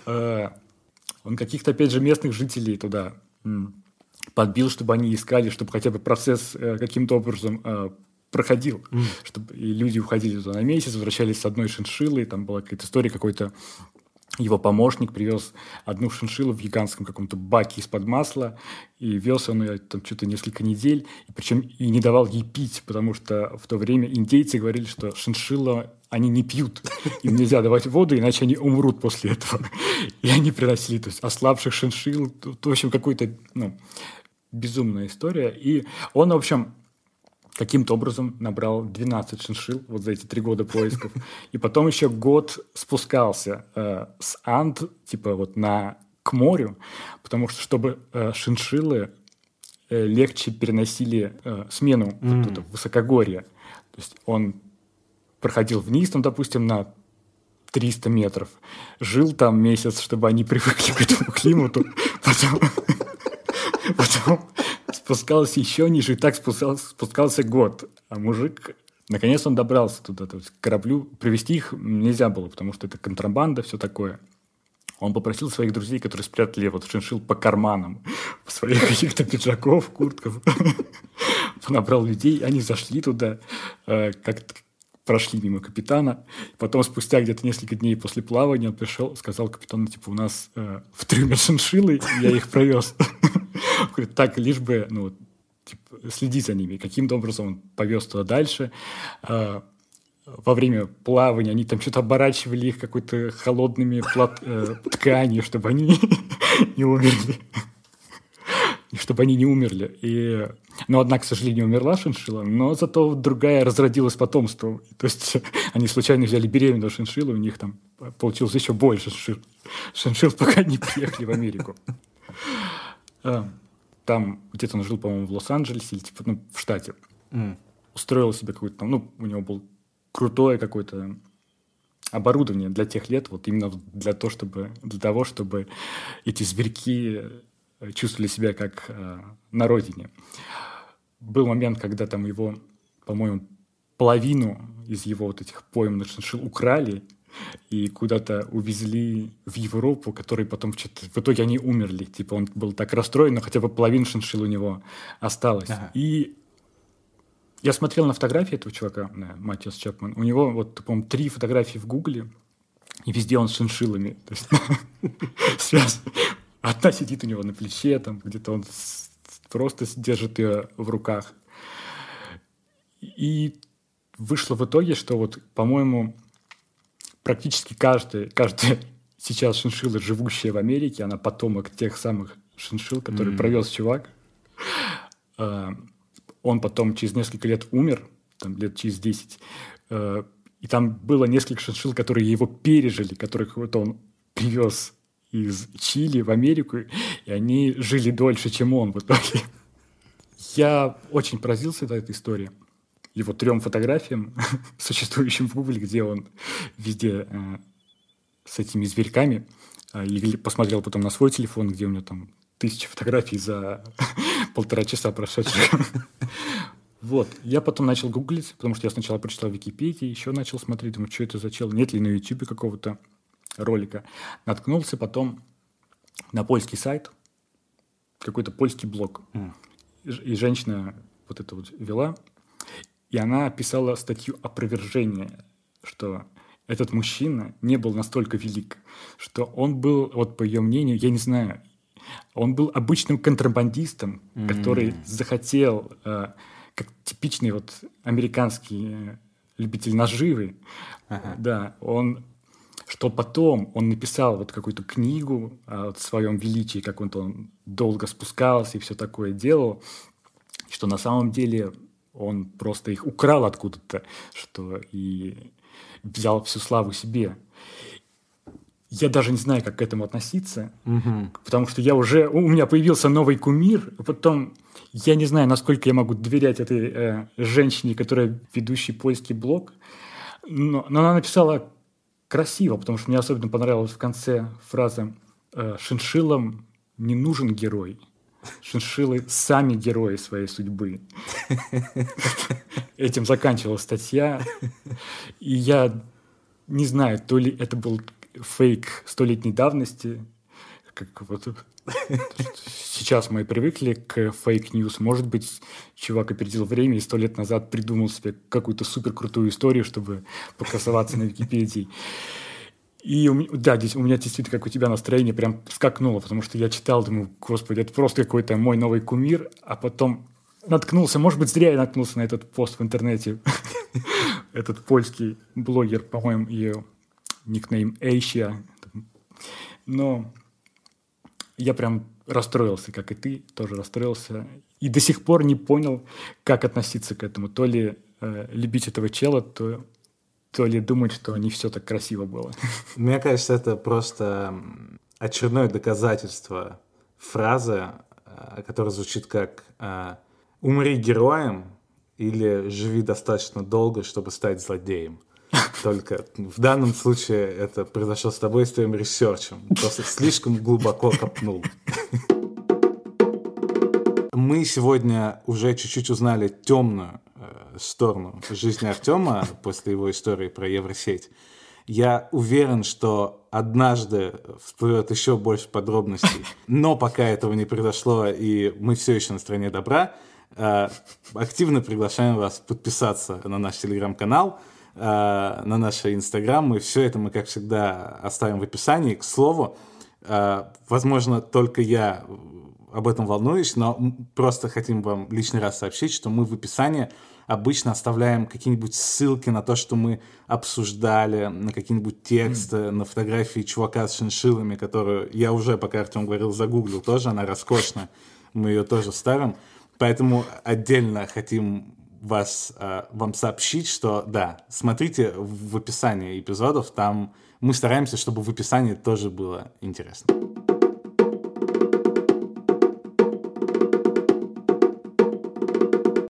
Э, он каких-то, опять же, местных жителей туда подбил, чтобы они искали, чтобы хотя бы процесс э, каким-то образом э, проходил, чтобы и люди уходили туда на месяц, возвращались с одной шиншиллой, там была какая-то история какой-то его помощник привез одну шиншиллу в гигантском каком-то баке из-под масла, и вез он ее там что-то несколько недель, и причем и не давал ей пить, потому что в то время индейцы говорили, что шиншилла они не пьют, им нельзя давать воду, иначе они умрут после этого. И они приносили, то есть, ослабших шиншилл, в общем, какой-то, ну, безумная история. И он, в общем, каким-то образом набрал 12 шиншил вот за эти три года поисков. И потом еще год спускался э, с Анд, типа вот на к морю, потому что чтобы э, шиншиллы э, легче переносили э, смену mm. вот, вот, высокогорья. То есть он проходил вниз, там, допустим, на 300 метров, жил там месяц, чтобы они привыкли к этому климату, потом, потом спускался еще ниже, и так спускался, спускался год. А мужик, наконец он добрался туда, то есть к кораблю. Привести их нельзя было, потому что это контрабанда, все такое. Он попросил своих друзей, которые спрятали вот шиншил по карманам, своих каких-то пиджаков, куртков. Набрал людей, они зашли туда, э, как прошли мимо капитана. Потом, спустя где-то несколько дней после плавания, он пришел, сказал капитану, типа, у нас э, в трюме шиншиллы, я их провез. Говорит, так, лишь бы, ну, типа, следить за ними. Каким-то образом он повез туда дальше. Э, во время плавания они там что-то оборачивали их какой-то холодными плат, э, тканью, чтобы они не умерли. чтобы они не умерли. И... Но одна, к сожалению, умерла шиншилла, но зато другая разродилась потомством. То есть они случайно взяли беременную шиншиллу, у них там получилось еще больше шиншилл, шиншилл пока не приехали в Америку. Там где-то он жил, по-моему, в Лос-Анджелесе или типа, ну, в штате. Mm. Устроил себе какой-то там, ну, у него был крутое какое-то оборудование для тех лет, вот именно для того, чтобы, для того, чтобы эти зверьки чувствовали себя как э, на родине. был момент, когда там его, по-моему, половину из его вот этих пойманных шиншил украли и куда-то увезли в Европу, который потом что-то... В итоге они умерли. Типа он был так расстроен, но хотя бы половина шиншил у него осталось. Ага. И я смотрел на фотографии этого чувака, да, Матиас Чапман. У него вот, по-моему, три фотографии в Гугле, и везде он с шиншиллами. То есть связь. Одна сидит у него на плече, там где-то он просто держит ее в руках. И вышло в итоге, что вот, по-моему, практически каждый, каждый сейчас шиншилла, живущая в Америке, она потомок тех самых шиншил, которые mm-hmm. провез чувак. А, он потом через несколько лет умер, там лет через 10. А, и там было несколько шиншил, которые его пережили, которых вот он привез из Чили в Америку, и они жили дольше, чем он в итоге. Я очень поразился этой истории его трем фотографиям, существующим в Гугле, где он везде э, с этими зверьками, э, и посмотрел потом на свой телефон, где у него там тысячи фотографий за полтора часа прошедших. Вот. Я потом начал гуглить, потому что я сначала прочитал Википедии, еще начал смотреть, думаю, что это за чел, нет ли на YouTube какого-то ролика. Наткнулся потом на польский сайт, какой-то польский блог. Mm. И женщина вот это вот вела, и она писала статью опровержения, что этот мужчина не был настолько велик, что он был, вот по ее мнению, я не знаю, он был обычным контрабандистом, mm-hmm. который захотел, э, как типичный вот американский э, любитель наживы, uh-huh. да, он что потом он написал вот какую-то книгу о своем величии, как он, он долго спускался и все такое делал, что на самом деле он просто их украл откуда-то, что и взял всю славу себе. Я даже не знаю, как к этому относиться, угу. потому что я уже у меня появился новый кумир, потом я не знаю, насколько я могу доверять этой э, женщине, которая ведущий польский блог, но, но она написала красиво, потому что мне особенно понравилась в конце фраза э, «шиншиллам не нужен герой, Шиншиллы сами герои своей судьбы. Этим заканчивалась статья. И я не знаю, то ли это был фейк столетней давности, как вот сейчас мы привыкли к fake news. Может быть, чувак опередил время и сто лет назад придумал себе какую-то супер крутую историю, чтобы покрасоваться на Википедии. И да, здесь у меня действительно, как у тебя, настроение прям скакнуло, потому что я читал, думаю, господи, это просто какой-то мой новый кумир, а потом наткнулся, может быть, зря я наткнулся на этот пост в интернете. Этот польский блогер, по-моему, ее никнейм Эйщия. Но я прям расстроился, как и ты, тоже расстроился. И до сих пор не понял, как относиться к этому. То ли э, любить этого чела, то то ли думать, что не все так красиво было. Мне кажется, это просто очередное доказательство фразы, э, которая звучит как э, «умри героем» или «живи достаточно долго, чтобы стать злодеем». Только в данном случае это произошло с тобой с твоим ресерчем. Просто слишком глубоко копнул. Мы сегодня уже чуть-чуть узнали темную сторону жизни Артема после его истории про Евросеть, я уверен, что однажды всплывет еще больше подробностей. Но пока этого не произошло, и мы все еще на стороне добра, э, активно приглашаем вас подписаться на наш телеграм-канал, э, на наш инстаграм. И все это мы, как всегда, оставим в описании. К слову, э, возможно, только я об этом волнуюсь, но просто хотим вам лишний раз сообщить, что мы в описании обычно оставляем какие-нибудь ссылки на то, что мы обсуждали, на какие-нибудь тексты, mm. на фотографии чувака с шиншиллами, которую я уже, пока Артем говорил, загуглил тоже, она роскошная, мы ее тоже ставим. Поэтому отдельно хотим вас, э, вам сообщить, что да, смотрите в описании эпизодов, там мы стараемся, чтобы в описании тоже было интересно.